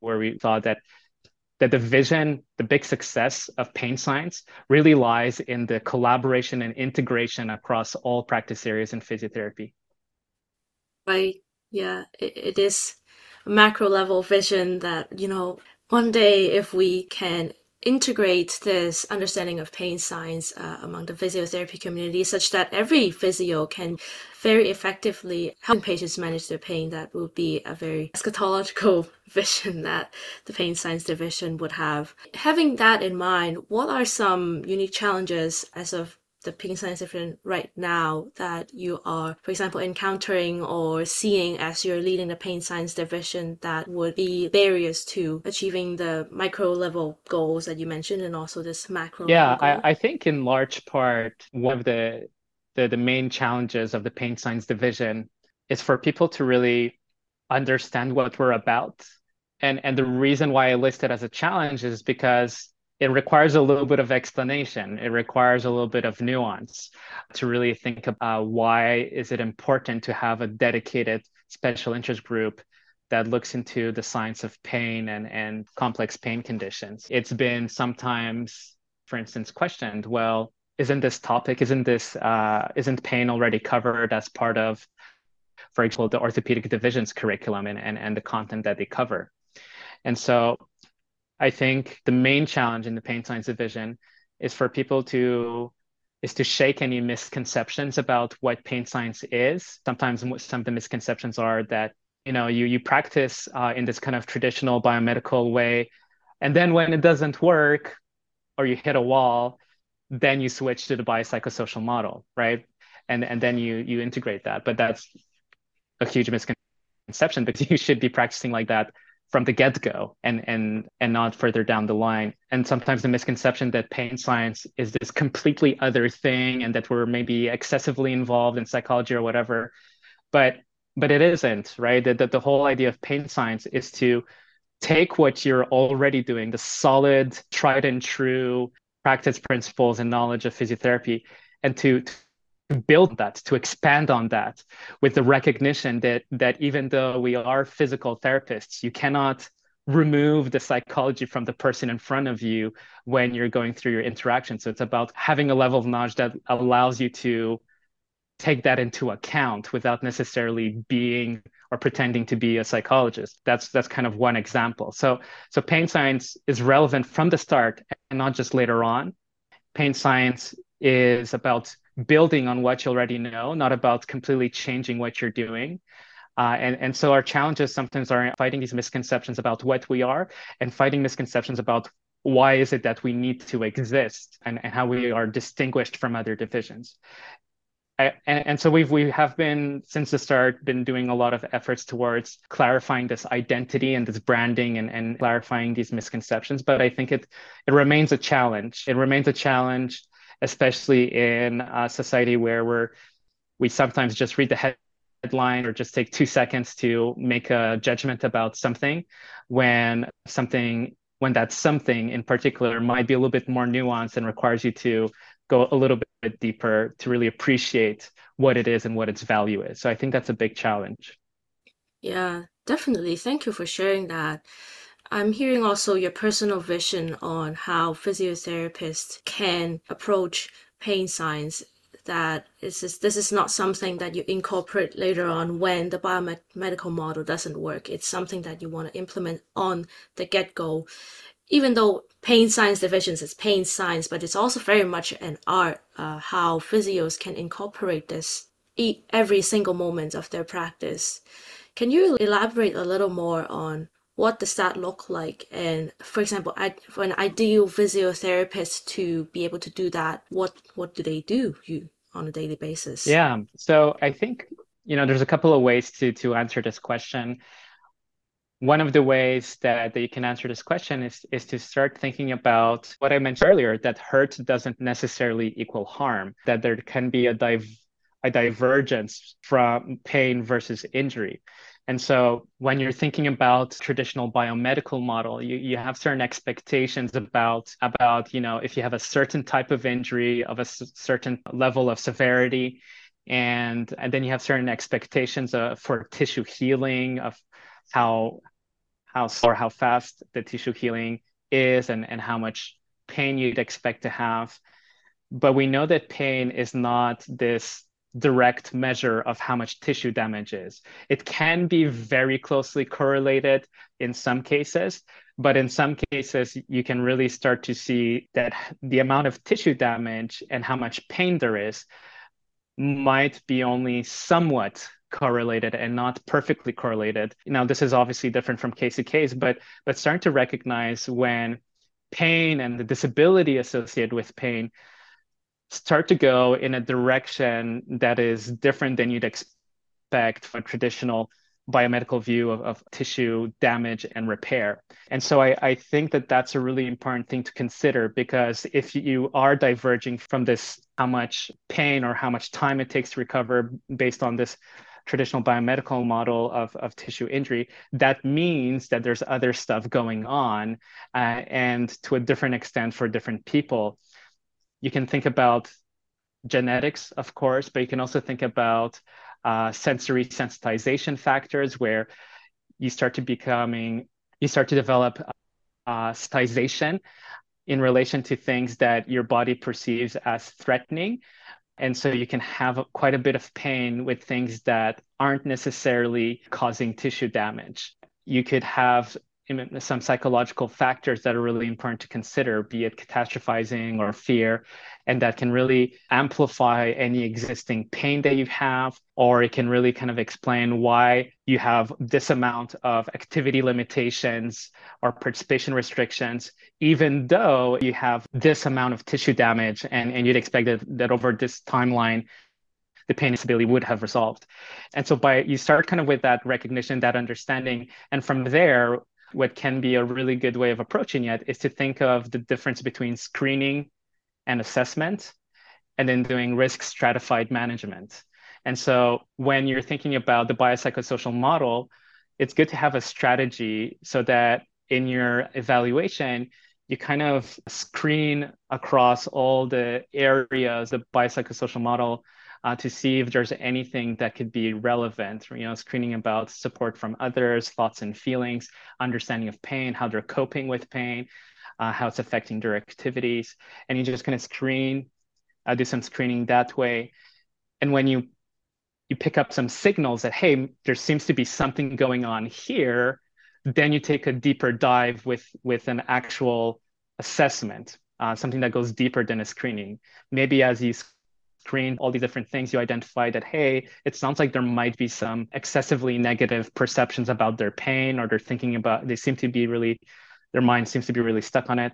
where we saw that that the vision, the big success of pain science really lies in the collaboration and integration across all practice areas in physiotherapy right? Yeah, it, it is a macro level vision that, you know, one day if we can integrate this understanding of pain science uh, among the physiotherapy community such that every physio can very effectively help patients manage their pain that would be a very eschatological vision that the pain science division would have having that in mind what are some unique challenges as of the pain science division right now that you are, for example, encountering or seeing as you're leading the pain science division that would be barriers to achieving the micro level goals that you mentioned and also this macro yeah I, I think in large part one of the, the the main challenges of the pain science division is for people to really understand what we're about. And and the reason why i list it as a challenge is because it requires a little bit of explanation. It requires a little bit of nuance to really think about why is it important to have a dedicated special interest group that looks into the science of pain and, and complex pain conditions. It's been sometimes for instance questioned well isn't this topic isn't this uh, isn't pain already covered as part of for example the orthopedic division's curriculum and, and, and the content that they cover? And so I think the main challenge in the pain science division is for people to is to shake any misconceptions about what pain science is. Sometimes some of the misconceptions are that you know you you practice uh, in this kind of traditional biomedical way, and then when it doesn't work, or you hit a wall, then you switch to the biopsychosocial model, right? And and then you you integrate that. But that's a huge misconception because you should be practicing like that from the get-go and and and not further down the line. And sometimes the misconception that pain science is this completely other thing and that we're maybe excessively involved in psychology or whatever but but it isn't right? That, that the whole idea of pain science is to take what you're already doing the solid tried and true practice principles and knowledge of physiotherapy and to, to build that to expand on that with the recognition that that even though we are physical therapists you cannot remove the psychology from the person in front of you when you're going through your interaction. So it's about having a level of knowledge that allows you to take that into account without necessarily being or pretending to be a psychologist. That's that's kind of one example. So so pain science is relevant from the start and not just later on. Pain science is about building on what you already know, not about completely changing what you're doing. Uh, and, and so our challenges sometimes are fighting these misconceptions about what we are and fighting misconceptions about why is it that we need to exist and, and how we are distinguished from other divisions. And, and so we've we have been since the start been doing a lot of efforts towards clarifying this identity and this branding and, and clarifying these misconceptions. But I think it it remains a challenge. It remains a challenge especially in a society where we're we sometimes just read the headline or just take two seconds to make a judgment about something when something when that something in particular might be a little bit more nuanced and requires you to go a little bit deeper to really appreciate what it is and what its value is. So i think that's a big challenge. Yeah definitely. Thank you for sharing that I'm hearing also your personal vision on how physiotherapists can approach pain science that this is, this is not something that you incorporate later on when the biomedical model doesn't work. It's something that you want to implement on the get-go. Even though pain science divisions is pain science, but it's also very much an art, uh, how physios can incorporate this every single moment of their practice. Can you elaborate a little more on what does that look like? And for example, for an ideal physiotherapist to be able to do that, what what do they do you on a daily basis? Yeah. So I think you know there's a couple of ways to to answer this question. One of the ways that, that you can answer this question is, is to start thinking about what I mentioned earlier that hurt doesn't necessarily equal harm, that there can be a, div- a divergence from pain versus injury. And so when you're thinking about traditional biomedical model, you, you have certain expectations about about, you know, if you have a certain type of injury of a s- certain level of severity, and and then you have certain expectations uh, for tissue healing of how how or how fast the tissue healing is and, and how much pain you'd expect to have. But we know that pain is not this direct measure of how much tissue damage is. It can be very closely correlated in some cases, but in some cases, you can really start to see that the amount of tissue damage and how much pain there is might be only somewhat correlated and not perfectly correlated. Now, this is obviously different from case to case, but but starting to recognize when pain and the disability associated with pain start to go in a direction that is different than you'd expect from a traditional biomedical view of, of tissue damage and repair. And so I, I think that that's a really important thing to consider because if you are diverging from this, how much pain or how much time it takes to recover based on this traditional biomedical model of, of tissue injury, that means that there's other stuff going on uh, and to a different extent for different people. You can think about genetics, of course, but you can also think about uh, sensory sensitization factors where you start to becoming you start to develop uh, sensitization in relation to things that your body perceives as threatening. And so you can have quite a bit of pain with things that aren't necessarily causing tissue damage. You could have some psychological factors that are really important to consider, be it catastrophizing or fear, and that can really amplify any existing pain that you have, or it can really kind of explain why you have this amount of activity limitations or participation restrictions, even though you have this amount of tissue damage, and, and you'd expect that, that over this timeline, the pain disability would have resolved. And so by you start kind of with that recognition, that understanding, and from there, what can be a really good way of approaching it is to think of the difference between screening and assessment and then doing risk stratified management. And so when you're thinking about the biopsychosocial model, it's good to have a strategy so that in your evaluation, you kind of screen across all the areas the biopsychosocial model uh, to see if there's anything that could be relevant, you know, screening about support from others, thoughts and feelings, understanding of pain, how they're coping with pain, uh, how it's affecting their activities. And you just kind of screen, uh, do some screening that way. And when you you pick up some signals that, hey, there seems to be something going on here, then you take a deeper dive with, with an actual assessment, uh, something that goes deeper than a screening. Maybe as you screen all these different things, you identify that, hey, it sounds like there might be some excessively negative perceptions about their pain, or they're thinking about, they seem to be really, their mind seems to be really stuck on it.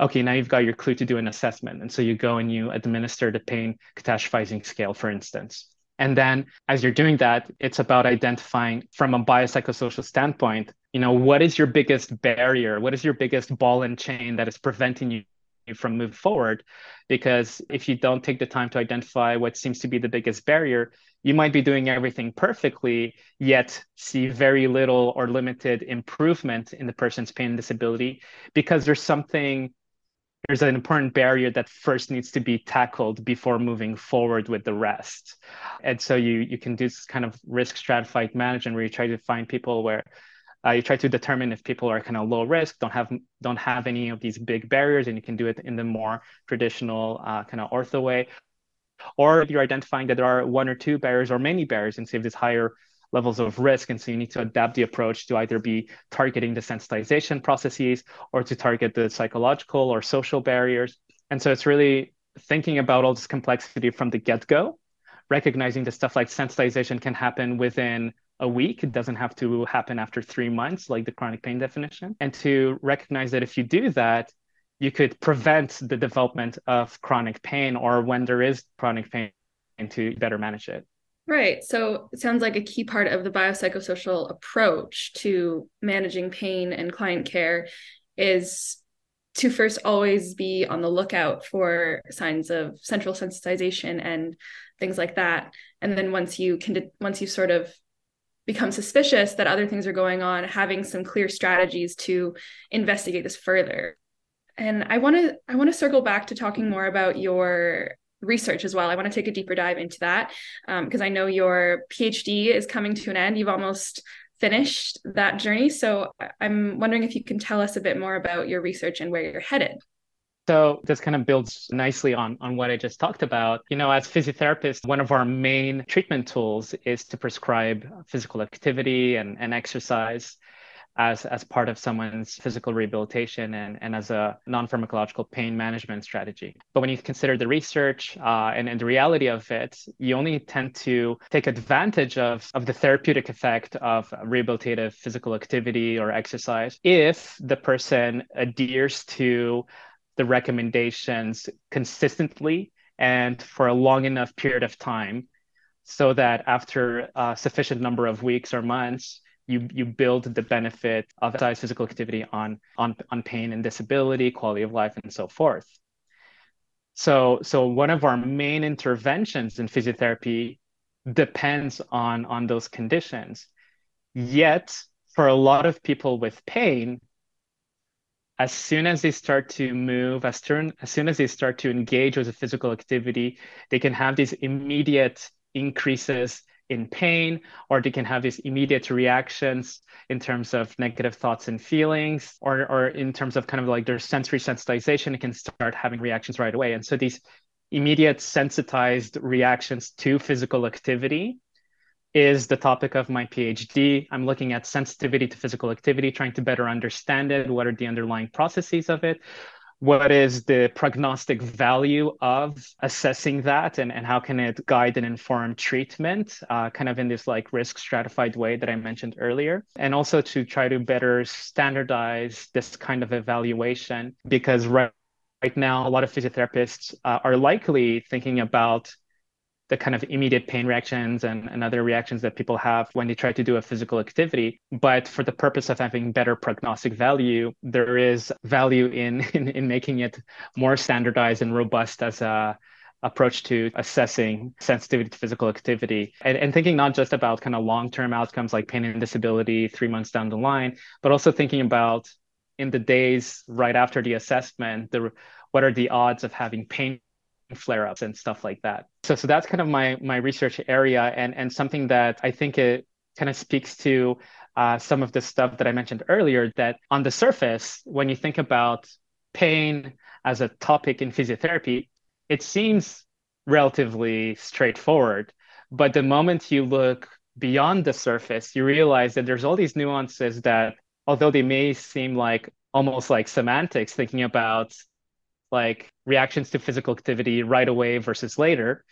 Okay, now you've got your clue to do an assessment. And so you go and you administer the pain catastrophizing scale, for instance. And then as you're doing that, it's about identifying from a biopsychosocial standpoint, you know, what is your biggest barrier? What is your biggest ball and chain that is preventing you from move forward because if you don't take the time to identify what seems to be the biggest barrier you might be doing everything perfectly yet see very little or limited improvement in the person's pain and disability because there's something there's an important barrier that first needs to be tackled before moving forward with the rest. And so you you can do this kind of risk stratified management where you try to find people where uh, you try to determine if people are kind of low risk, don't have don't have any of these big barriers, and you can do it in the more traditional uh, kind of ortho way. Or if you're identifying that there are one or two barriers or many barriers, and see if there's higher levels of risk, and so you need to adapt the approach to either be targeting the sensitization processes or to target the psychological or social barriers. And so it's really thinking about all this complexity from the get-go, recognizing that stuff like sensitization can happen within a week. It doesn't have to happen after three months, like the chronic pain definition. And to recognize that if you do that, you could prevent the development of chronic pain or when there is chronic pain to better manage it. Right. So it sounds like a key part of the biopsychosocial approach to managing pain and client care is to first always be on the lookout for signs of central sensitization and things like that. And then once you can, once you sort of become suspicious that other things are going on, having some clear strategies to investigate this further. And I want to I want to circle back to talking more about your research as well. I want to take a deeper dive into that because um, I know your PhD is coming to an end. You've almost finished that journey. So I'm wondering if you can tell us a bit more about your research and where you're headed. So this kind of builds nicely on, on what I just talked about. You know, as physiotherapists, one of our main treatment tools is to prescribe physical activity and, and exercise as, as part of someone's physical rehabilitation and, and as a non-pharmacological pain management strategy. But when you consider the research uh, and, and the reality of it, you only tend to take advantage of, of the therapeutic effect of rehabilitative physical activity or exercise if the person adheres to the recommendations consistently and for a long enough period of time so that after a sufficient number of weeks or months, you you build the benefit of exercise physical activity on on on pain and disability, quality of life, and so forth. So so one of our main interventions in physiotherapy depends on on those conditions. Yet for a lot of people with pain, as soon as they start to move, as, turn, as soon as they start to engage with a physical activity, they can have these immediate increases in pain, or they can have these immediate reactions in terms of negative thoughts and feelings, or, or in terms of kind of like their sensory sensitization, it can start having reactions right away. And so these immediate sensitized reactions to physical activity is the topic of my PhD. I'm looking at sensitivity to physical activity, trying to better understand it. What are the underlying processes of it? what is the prognostic value of assessing that and, and how can it guide and inform treatment uh, kind of in this like risk stratified way that i mentioned earlier and also to try to better standardize this kind of evaluation because right, right now a lot of physiotherapists uh, are likely thinking about the kind of immediate pain reactions and, and other reactions that people have when they try to do a physical activity. But for the purpose of having better prognostic value, there is value in, in, in making it more standardized and robust as a approach to assessing sensitivity to physical activity and, and thinking not just about kind of long-term outcomes like pain and disability three months down the line, but also thinking about in the days right after the assessment, the what are the odds of having pain flare-ups and stuff like that. So so that's kind of my my research area and and something that I think it kind of speaks to uh, some of the stuff that I mentioned earlier. That on the surface, when you think about pain as a topic in physiotherapy, it seems relatively straightforward. But the moment you look beyond the surface, you realize that there's all these nuances that, although they may seem like almost like semantics, thinking about like reactions to physical activity right away versus later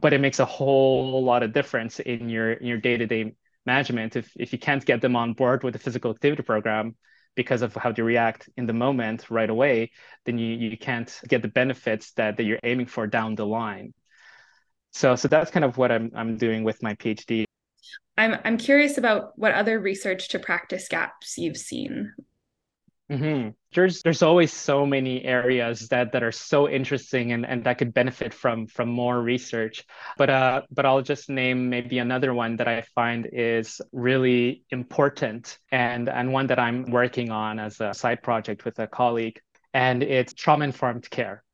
but it makes a whole lot of difference in your in your day-to-day management if if you can't get them on board with the physical activity program because of how they react in the moment right away then you you can't get the benefits that that you're aiming for down the line. So so that's kind of what i'm i'm doing with my phd i'm i'm curious about what other research to practice gaps you've seen Mm-hmm. There's there's always so many areas that that are so interesting and, and that could benefit from from more research. But uh but I'll just name maybe another one that I find is really important and and one that I'm working on as a side project with a colleague, and it's trauma informed care.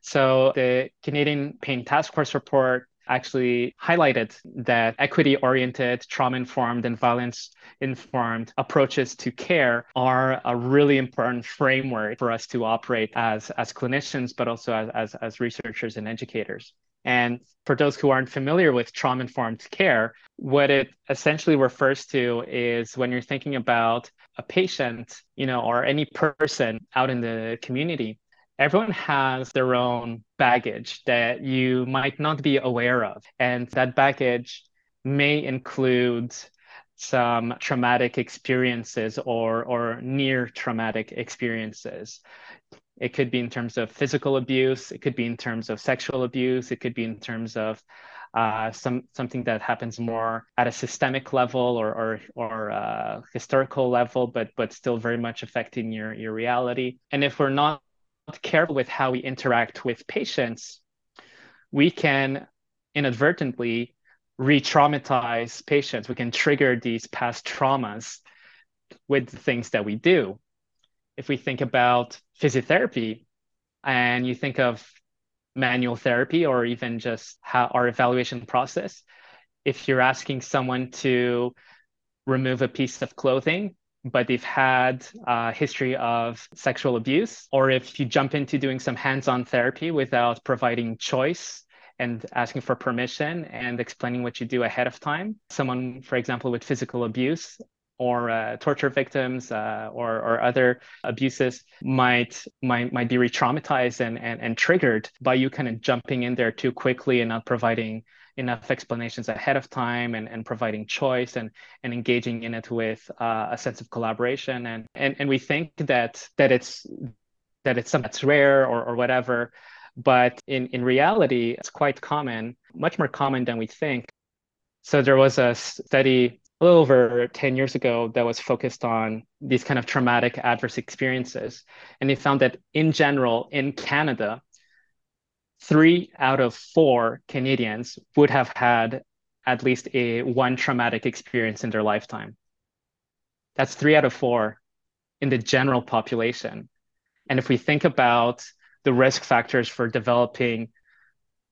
So the Canadian Pain Task Force report actually highlighted that equity oriented, trauma informed, and violence informed approaches to care are a really important framework for us to operate as, as clinicians, but also as, as, as researchers and educators. And for those who aren't familiar with trauma informed care, what it essentially refers to is when you're thinking about a patient, you know, or any person out in the community everyone has their own baggage that you might not be aware of. And that baggage may include some traumatic experiences or, or near traumatic experiences. It could be in terms of physical abuse, it could be in terms of sexual abuse, it could be in terms of uh, some something that happens more at a systemic level or or, or uh, historical level, but but still very much affecting your your reality. And if we're not careful with how we interact with patients, we can inadvertently re traumatize patients. We can trigger these past traumas with the things that we do. If we think about physiotherapy and you think of manual therapy or even just how our evaluation process, if you're asking someone to remove a piece of clothing, but they've had a history of sexual abuse, or if you jump into doing some hands on therapy without providing choice and asking for permission and explaining what you do ahead of time. Someone, for example, with physical abuse or uh, torture victims uh, or, or other abuses might might might be re-traumatized and, and, and triggered by you kind of jumping in there too quickly and not providing enough explanations ahead of time and, and providing choice and, and engaging in it with uh, a sense of collaboration and, and and we think that that it's that it's something that's rare or, or whatever But in, in reality, it's quite common, much more common than we think. So there was a study a little over 10 years ago that was focused on these kind of traumatic adverse experiences. And they found that in general, in Canada, three out of four Canadians would have had at least a one traumatic experience in their lifetime. That's three out of four in the general population. And if we think about the risk factors for developing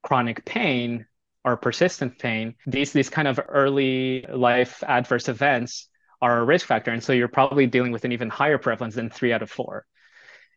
chronic pain or persistent pain, these these kind of early life adverse events are a risk factor. And so you're probably dealing with an even higher prevalence than three out of four.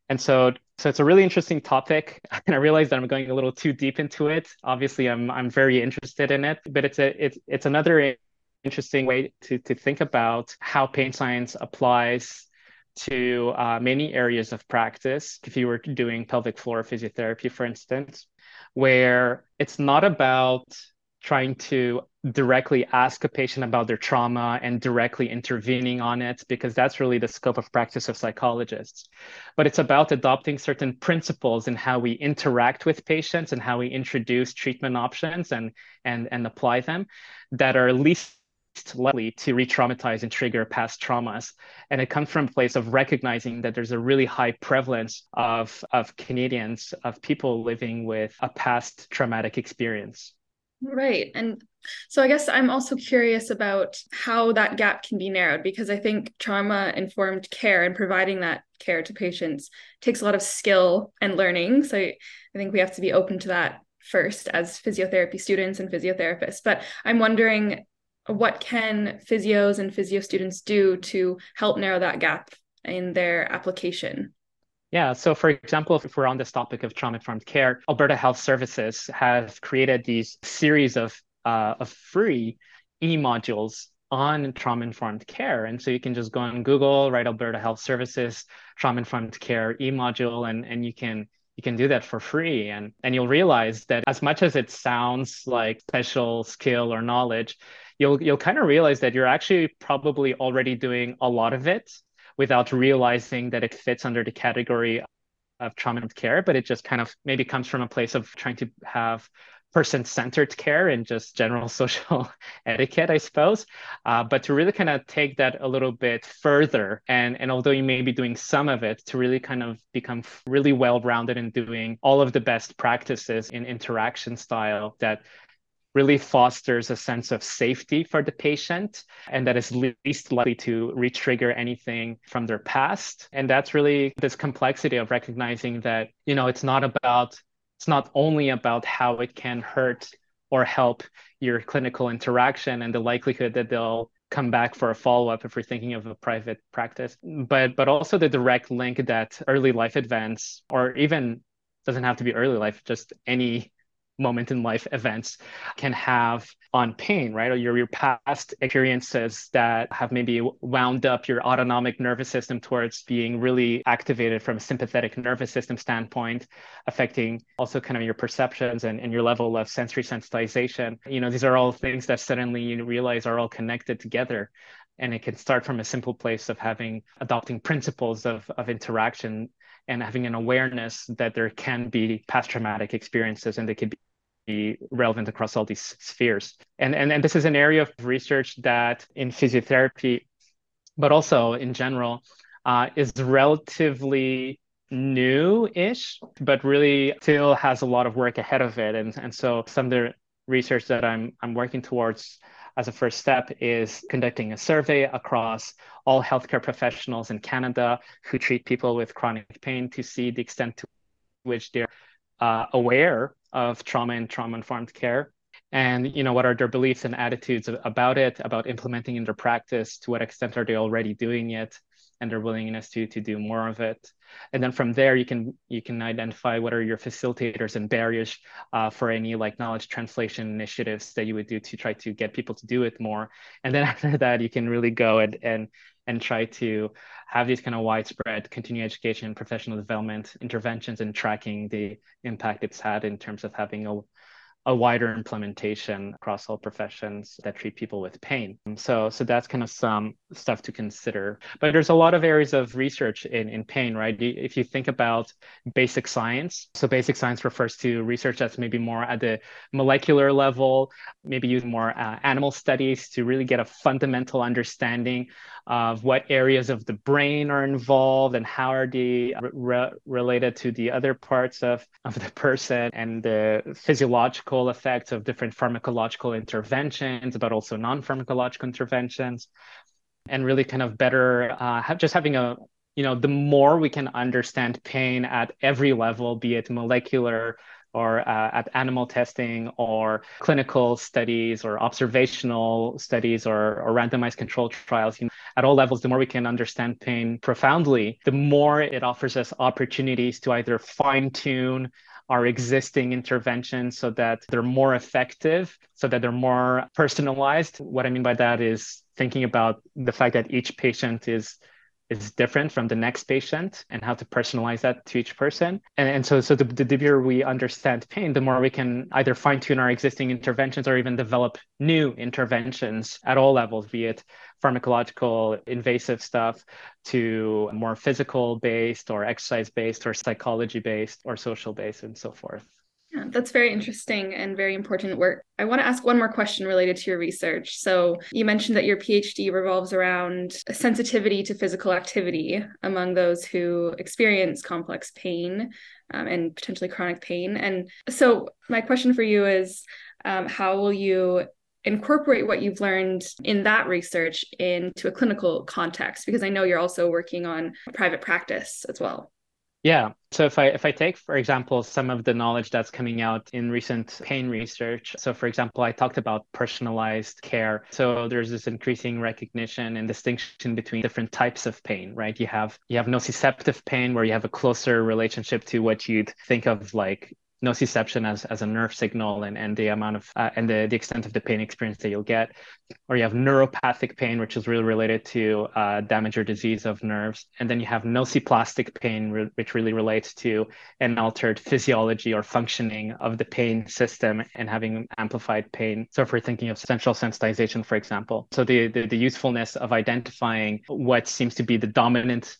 And so, so it's a really interesting topic. And I realize that I'm going a little too deep into it. Obviously, I'm I'm very interested in it, but it's a it's it's another interesting way to to think about how pain science applies to uh, many areas of practice. If you were doing pelvic floor physiotherapy, for instance, where it's not about trying to directly ask a patient about their trauma and directly intervening on it because that's really the scope of practice of psychologists. But it's about adopting certain principles in how we interact with patients and how we introduce treatment options and and and apply them that are least likely to re-traumatize and trigger past traumas. And it comes from a place of recognizing that there's a really high prevalence of of canadians of people living with a past traumatic experience Right. And so I guess I'm also curious about how that gap can be narrowed because I think trauma informed care and providing that care to patients takes a lot of skill and learning. So I think we have to be open to that first as physiotherapy students and physiotherapists. But I'm wondering what can physios and physio students do to help narrow that gap in their application? Yeah. So, for example, if we're on this topic of trauma informed care, Alberta Health Services have created these series of, uh, of free e modules on trauma informed care. And so you can just go on Google, write Alberta Health Services trauma informed care e module, and, and you can you can do that for free and and you'll realize that as much as it sounds like special skill or knowledge you'll you'll kind of realize that you're actually probably already doing a lot of it without realizing that it fits under the category of trauma and care, but it just kind of maybe comes from a place of trying to have person centered care and just general social etiquette, I suppose. Uh, but to really kind of take that a little bit further, and, and although you may be doing some of it, to really kind of become really well rounded in doing all of the best practices in interaction style that really fosters a sense of safety for the patient and that is least likely to re-trigger anything from their past. And that's really this complexity of recognizing that you know it's not about it's not only about how it can hurt or help your clinical interaction and the likelihood that they'll come back for a follow-up if we're thinking of a private practice but but also the direct link that early life events or even doesn't have to be early life just any moment in life events can have on pain, right? Or your, your past experiences that have maybe wound up your autonomic nervous system towards being really activated from a sympathetic nervous system standpoint, affecting also kind of your perceptions and, and your level of sensory sensitization. You know, these are all things that suddenly you realize are all connected together and it can start from a simple place of having adopting principles of, of interaction and having an awareness that there can be past traumatic experiences and they could be relevant across all these spheres. And, and, and this is an area of research that in physiotherapy, but also in general, uh, is relatively new-ish, but really still has a lot of work ahead of it. And, and so some of the research that I'm, I'm working towards as a first step is conducting a survey across all healthcare professionals in Canada who treat people with chronic pain to see the extent to which they're uh, aware of trauma and trauma informed care. And you know what are their beliefs and attitudes about it about implementing in their practice to what extent are they already doing it and their willingness to to do more of it? And then from there you can you can identify what are your facilitators and barriers uh, for any like knowledge translation initiatives that you would do to try to get people to do it more. And then after that you can really go and and and try to have these kind of widespread continuing education professional development interventions and tracking the impact it's had in terms of having a, a wider implementation across all professions that treat people with pain. So, so that's kind of some stuff to consider. But there's a lot of areas of research in, in pain, right? If you think about basic science, so basic science refers to research that's maybe more at the molecular level, maybe using more uh, animal studies to really get a fundamental understanding of what areas of the brain are involved and how are they re- related to the other parts of, of the person and the physiological effects of different pharmacological interventions, but also non-pharmacological interventions, and really kind of better uh, have, just having a you know the more we can understand pain at every level, be it molecular or uh, at animal testing or clinical studies or observational studies or, or randomized control trials you know, at all levels the more we can understand pain profoundly the more it offers us opportunities to either fine tune our existing interventions so that they're more effective so that they're more personalized. What i mean by that is thinking about the fact that each patient is is different from the next patient and how to personalize that to each person. And, and so, so the, the deeper we understand pain, the more we can either fine tune our existing interventions or even develop new interventions at all levels, be it pharmacological, invasive stuff to more physical based or exercise based or psychology based or social based and so forth. Yeah, that's very interesting and very important work. I want to ask one more question related to your research. So, you mentioned that your PhD revolves around sensitivity to physical activity among those who experience complex pain um, and potentially chronic pain. And so, my question for you is um, how will you incorporate what you've learned in that research into a clinical context? Because I know you're also working on private practice as well. Yeah. So if I if I take, for example, some of the knowledge that's coming out in recent pain research. So for example, I talked about personalized care. So there's this increasing recognition and distinction between different types of pain, right? You have you have nociceptive pain where you have a closer relationship to what you'd think of like nociception as, as a nerve signal and, and the amount of uh, and the, the extent of the pain experience that you'll get. Or you have neuropathic pain which is really related to uh, damage or disease of nerves. And then you have nociplastic pain re- which really relates to an altered physiology or functioning of the pain system and having amplified pain. So if we're thinking of central sensitization for example. So the, the, the usefulness of identifying what seems to be the dominant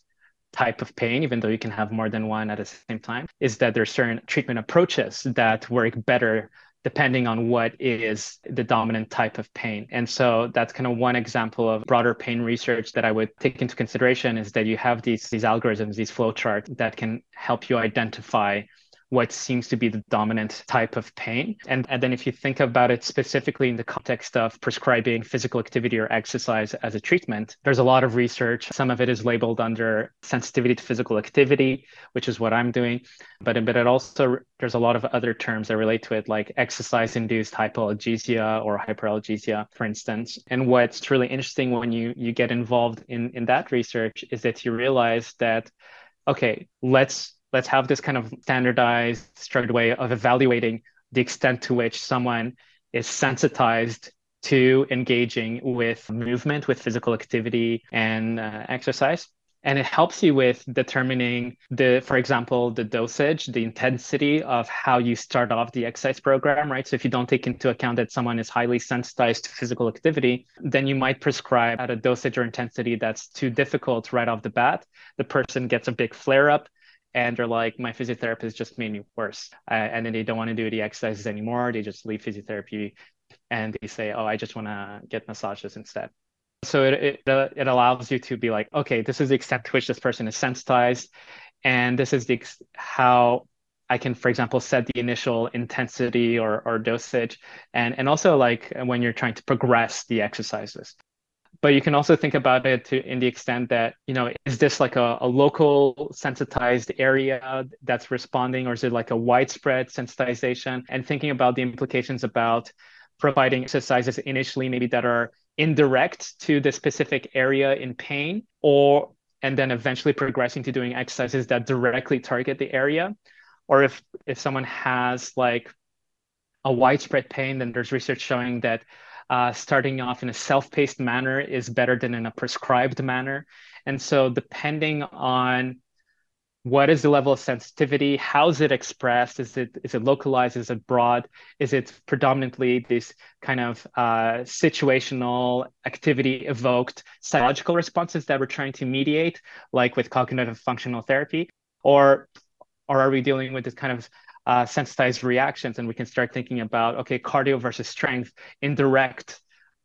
type of pain, even though you can have more than one at the same time, is that there's certain treatment approaches that work better depending on what is the dominant type of pain. And so that's kind of one example of broader pain research that I would take into consideration is that you have these these algorithms, these flowcharts that can help you identify what seems to be the dominant type of pain. And, and then if you think about it specifically in the context of prescribing physical activity or exercise as a treatment, there's a lot of research. Some of it is labeled under sensitivity to physical activity, which is what I'm doing. But, but it also, there's a lot of other terms that relate to it, like exercise induced hypoalgesia or hyperalgesia, for instance. And what's really interesting when you, you get involved in, in that research is that you realize that, okay, let's let's have this kind of standardized, structured way of evaluating the extent to which someone is sensitized to engaging with movement, with physical activity and uh, exercise. And it helps you with determining the, for example, the dosage, the intensity of how you start off the exercise program, right? So if you don't take into account that someone is highly sensitized to physical activity, then you might prescribe at a dosage or intensity that's too difficult right off the bat. The person gets a big flare up and they're like, my physiotherapist just made me worse. Uh, and then they don't want to do the exercises anymore. They just leave physiotherapy and they say, oh, I just want to get massages instead. So it, it, it allows you to be like, okay, this is the extent to which this person is sensitized. And this is the how I can, for example, set the initial intensity or, or dosage. And, and also like when you're trying to progress the exercises but you can also think about it to in the extent that you know is this like a, a local sensitized area that's responding or is it like a widespread sensitization? And thinking about the implications about providing exercises initially maybe that are indirect to the specific area in pain or and then eventually progressing to doing exercises that directly target the area. Or if if someone has like a widespread pain then there's research showing that uh, starting off in a self-paced manner is better than in a prescribed manner. And so depending on what is the level of sensitivity how is it expressed? Is it is it localized? Is it broad? Is it predominantly this kind of uh, situational activity evoked psychological responses that we're trying to mediate like with cognitive functional therapy? Or or are we dealing with this kind of uh, sensitized reactions and we can start thinking about okay cardio versus strength indirect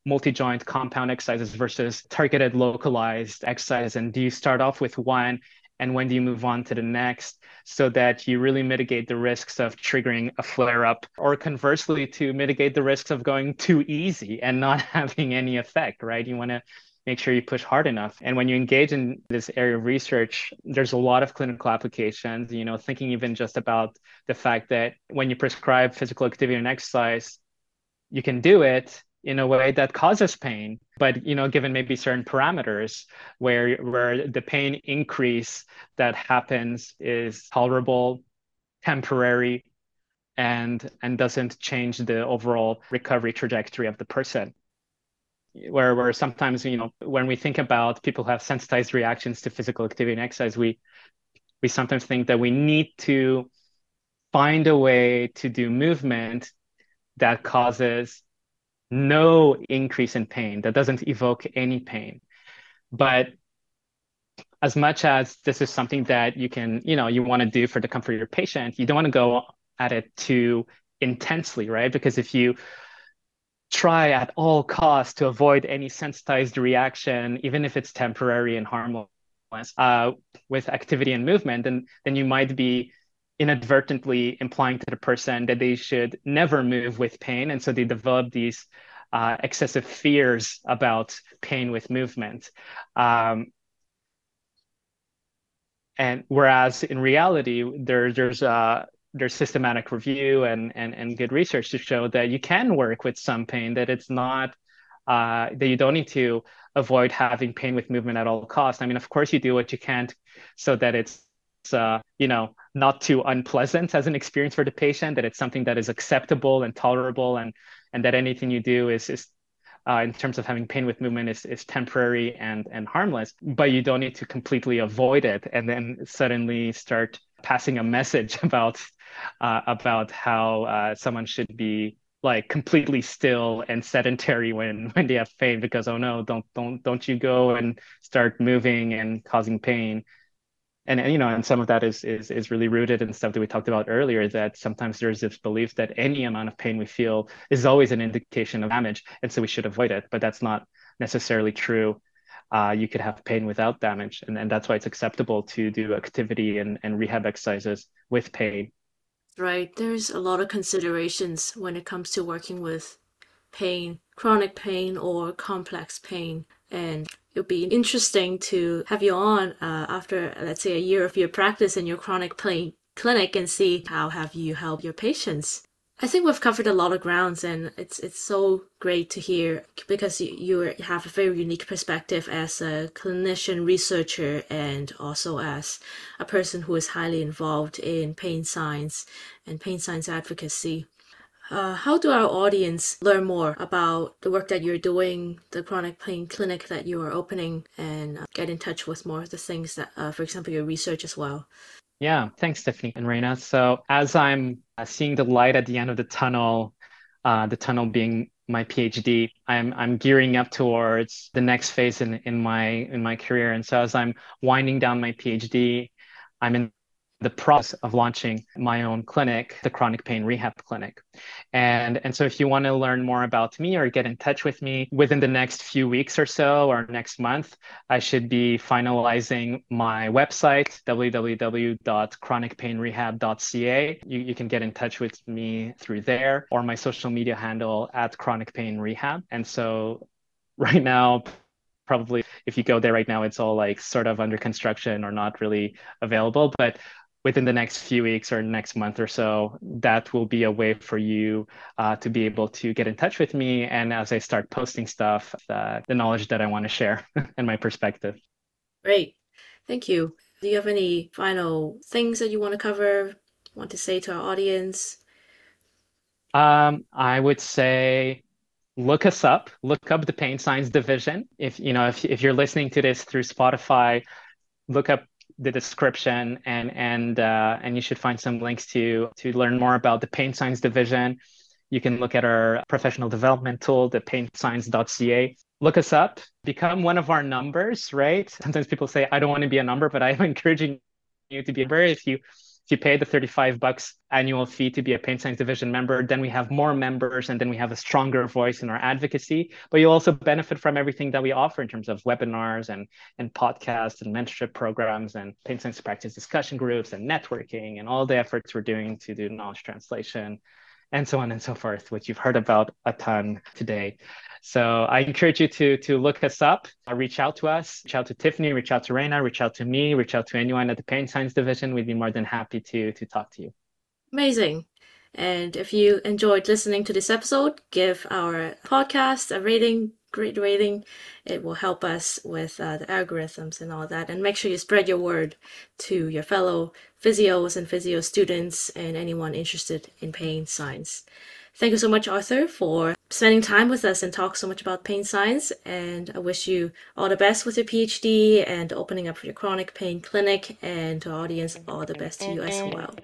multi-joint compound exercises versus targeted localized exercise and do you start off with one and when do you move on to the next so that you really mitigate the risks of triggering a flare up or conversely to mitigate the risks of going too easy and not having any effect right? You want to make sure you push hard enough. And when you engage in this area of research there's a lot of clinical applications you know thinking even just about the fact that when you prescribe physical activity and exercise you can do it in a way that causes pain. But you know given maybe certain parameters where where the pain increase that happens is tolerable temporary and and doesn't change the overall recovery trajectory of the person where where sometimes you know when we think about people who have sensitized reactions to physical activity and exercise we we sometimes think that we need to find a way to do movement that causes no increase in pain, that doesn't evoke any pain. But as much as this is something that you can, you know, you want to do for the comfort of your patient, you don't want to go at it too intensely, right? Because if you try at all costs to avoid any sensitized reaction, even if it's temporary and harmless, uh, with activity and movement, then then you might be inadvertently implying to the person that they should never move with pain. And so they develop these uh, excessive fears about pain with movement. Um, and whereas in reality, there, there's uh, there's systematic review and, and and good research to show that you can work with some pain, that it's not uh, that you don't need to avoid having pain with movement at all costs. I mean, of course, you do what you can so that it's uh, you know not too unpleasant as an experience for the patient that it's something that is acceptable and tolerable and and that anything you do is is uh, in terms of having pain with movement is, is temporary and and harmless but you don't need to completely avoid it and then suddenly start passing a message about uh, about how uh, someone should be like completely still and sedentary when when they have pain because oh no don't don't don't you go and start moving and causing pain. And, and you know and some of that is is is really rooted in stuff that we talked about earlier that sometimes there's this belief that any amount of pain we feel is always an indication of damage and so we should avoid it but that's not necessarily true uh, you could have pain without damage. And, and that's why it's acceptable to do activity and, and rehab exercises with pain. Right. There's a lot of considerations when it comes to working with pain chronic pain or complex pain. And it'll be interesting to have you on uh, after let's say a year of your practice in your chronic pain clinic and see how have you helped your patients I think we've covered a lot of grounds, and it's it's so great to hear because you, you have a very unique perspective as a clinician, researcher, and also as a person who is highly involved in pain science and pain science advocacy. Uh, how do our audience learn more about the work that you're doing, the chronic pain clinic that you are opening, and uh, get in touch with more of the things that, uh, for example, your research as well? Yeah, thanks, Tiffany and Raina. So, as I'm uh, seeing the light at the end of the tunnel, uh, the tunnel being my PhD, I'm I'm gearing up towards the next phase in in my in my career. And so, as I'm winding down my PhD, I'm in the process of launching my own clinic, the Chronic Pain Rehab Clinic. And, and so if you want to learn more about me or get in touch with me within the next few weeks or so or next month, I should be finalizing my website, www.chronicpainrehab.ca. You, you can get in touch with me through there or my social media handle at Chronic Pain Rehab. And so right now, probably if you go there right now, it's all like sort of under construction or not really available. But within the next few weeks or next month or so, that will be a way for you uh, to be able to get in touch with me. And as I start posting stuff, uh, the knowledge that I want to share and my perspective. Great. Thank you. Do you have any final things that you want to cover, want to say to our audience? Um, I would say look us up, look up the pain science division. If you know, if, if you're listening to this through Spotify, look up the description, and and uh, and you should find some links to to learn more about the pain science division. You can look at our professional development tool, the painscience.ca. Look us up, become one of our numbers, right? Sometimes people say, I don't want to be a number, but I'm encouraging you to be a number. If you you pay the 35 bucks annual fee to be a pain science division member then we have more members and then we have a stronger voice in our advocacy. But you'll also benefit from everything that we offer in terms of webinars and and podcasts and mentorship programs and pain science practice discussion groups and networking and all the efforts we're doing to do knowledge translation and so on and so forth, which you've heard about a ton today. So I encourage you to to look us up, uh, reach out to us, reach out to Tiffany, reach out to Raina, reach out to me, reach out to anyone at the Pain Science Division. We'd be more than happy to to talk to you. Amazing. And if you enjoyed listening to this episode, give our podcast a rating, great rating. It will help us with uh, the algorithms and all that. And make sure you spread your word to your fellow physios and physio students and anyone interested in pain science. Thank you so much, Arthur, for spending time with us and talk so much about pain science. And I wish you all the best with your PhD and opening up for your chronic pain clinic. And to our audience, all the best to you as well.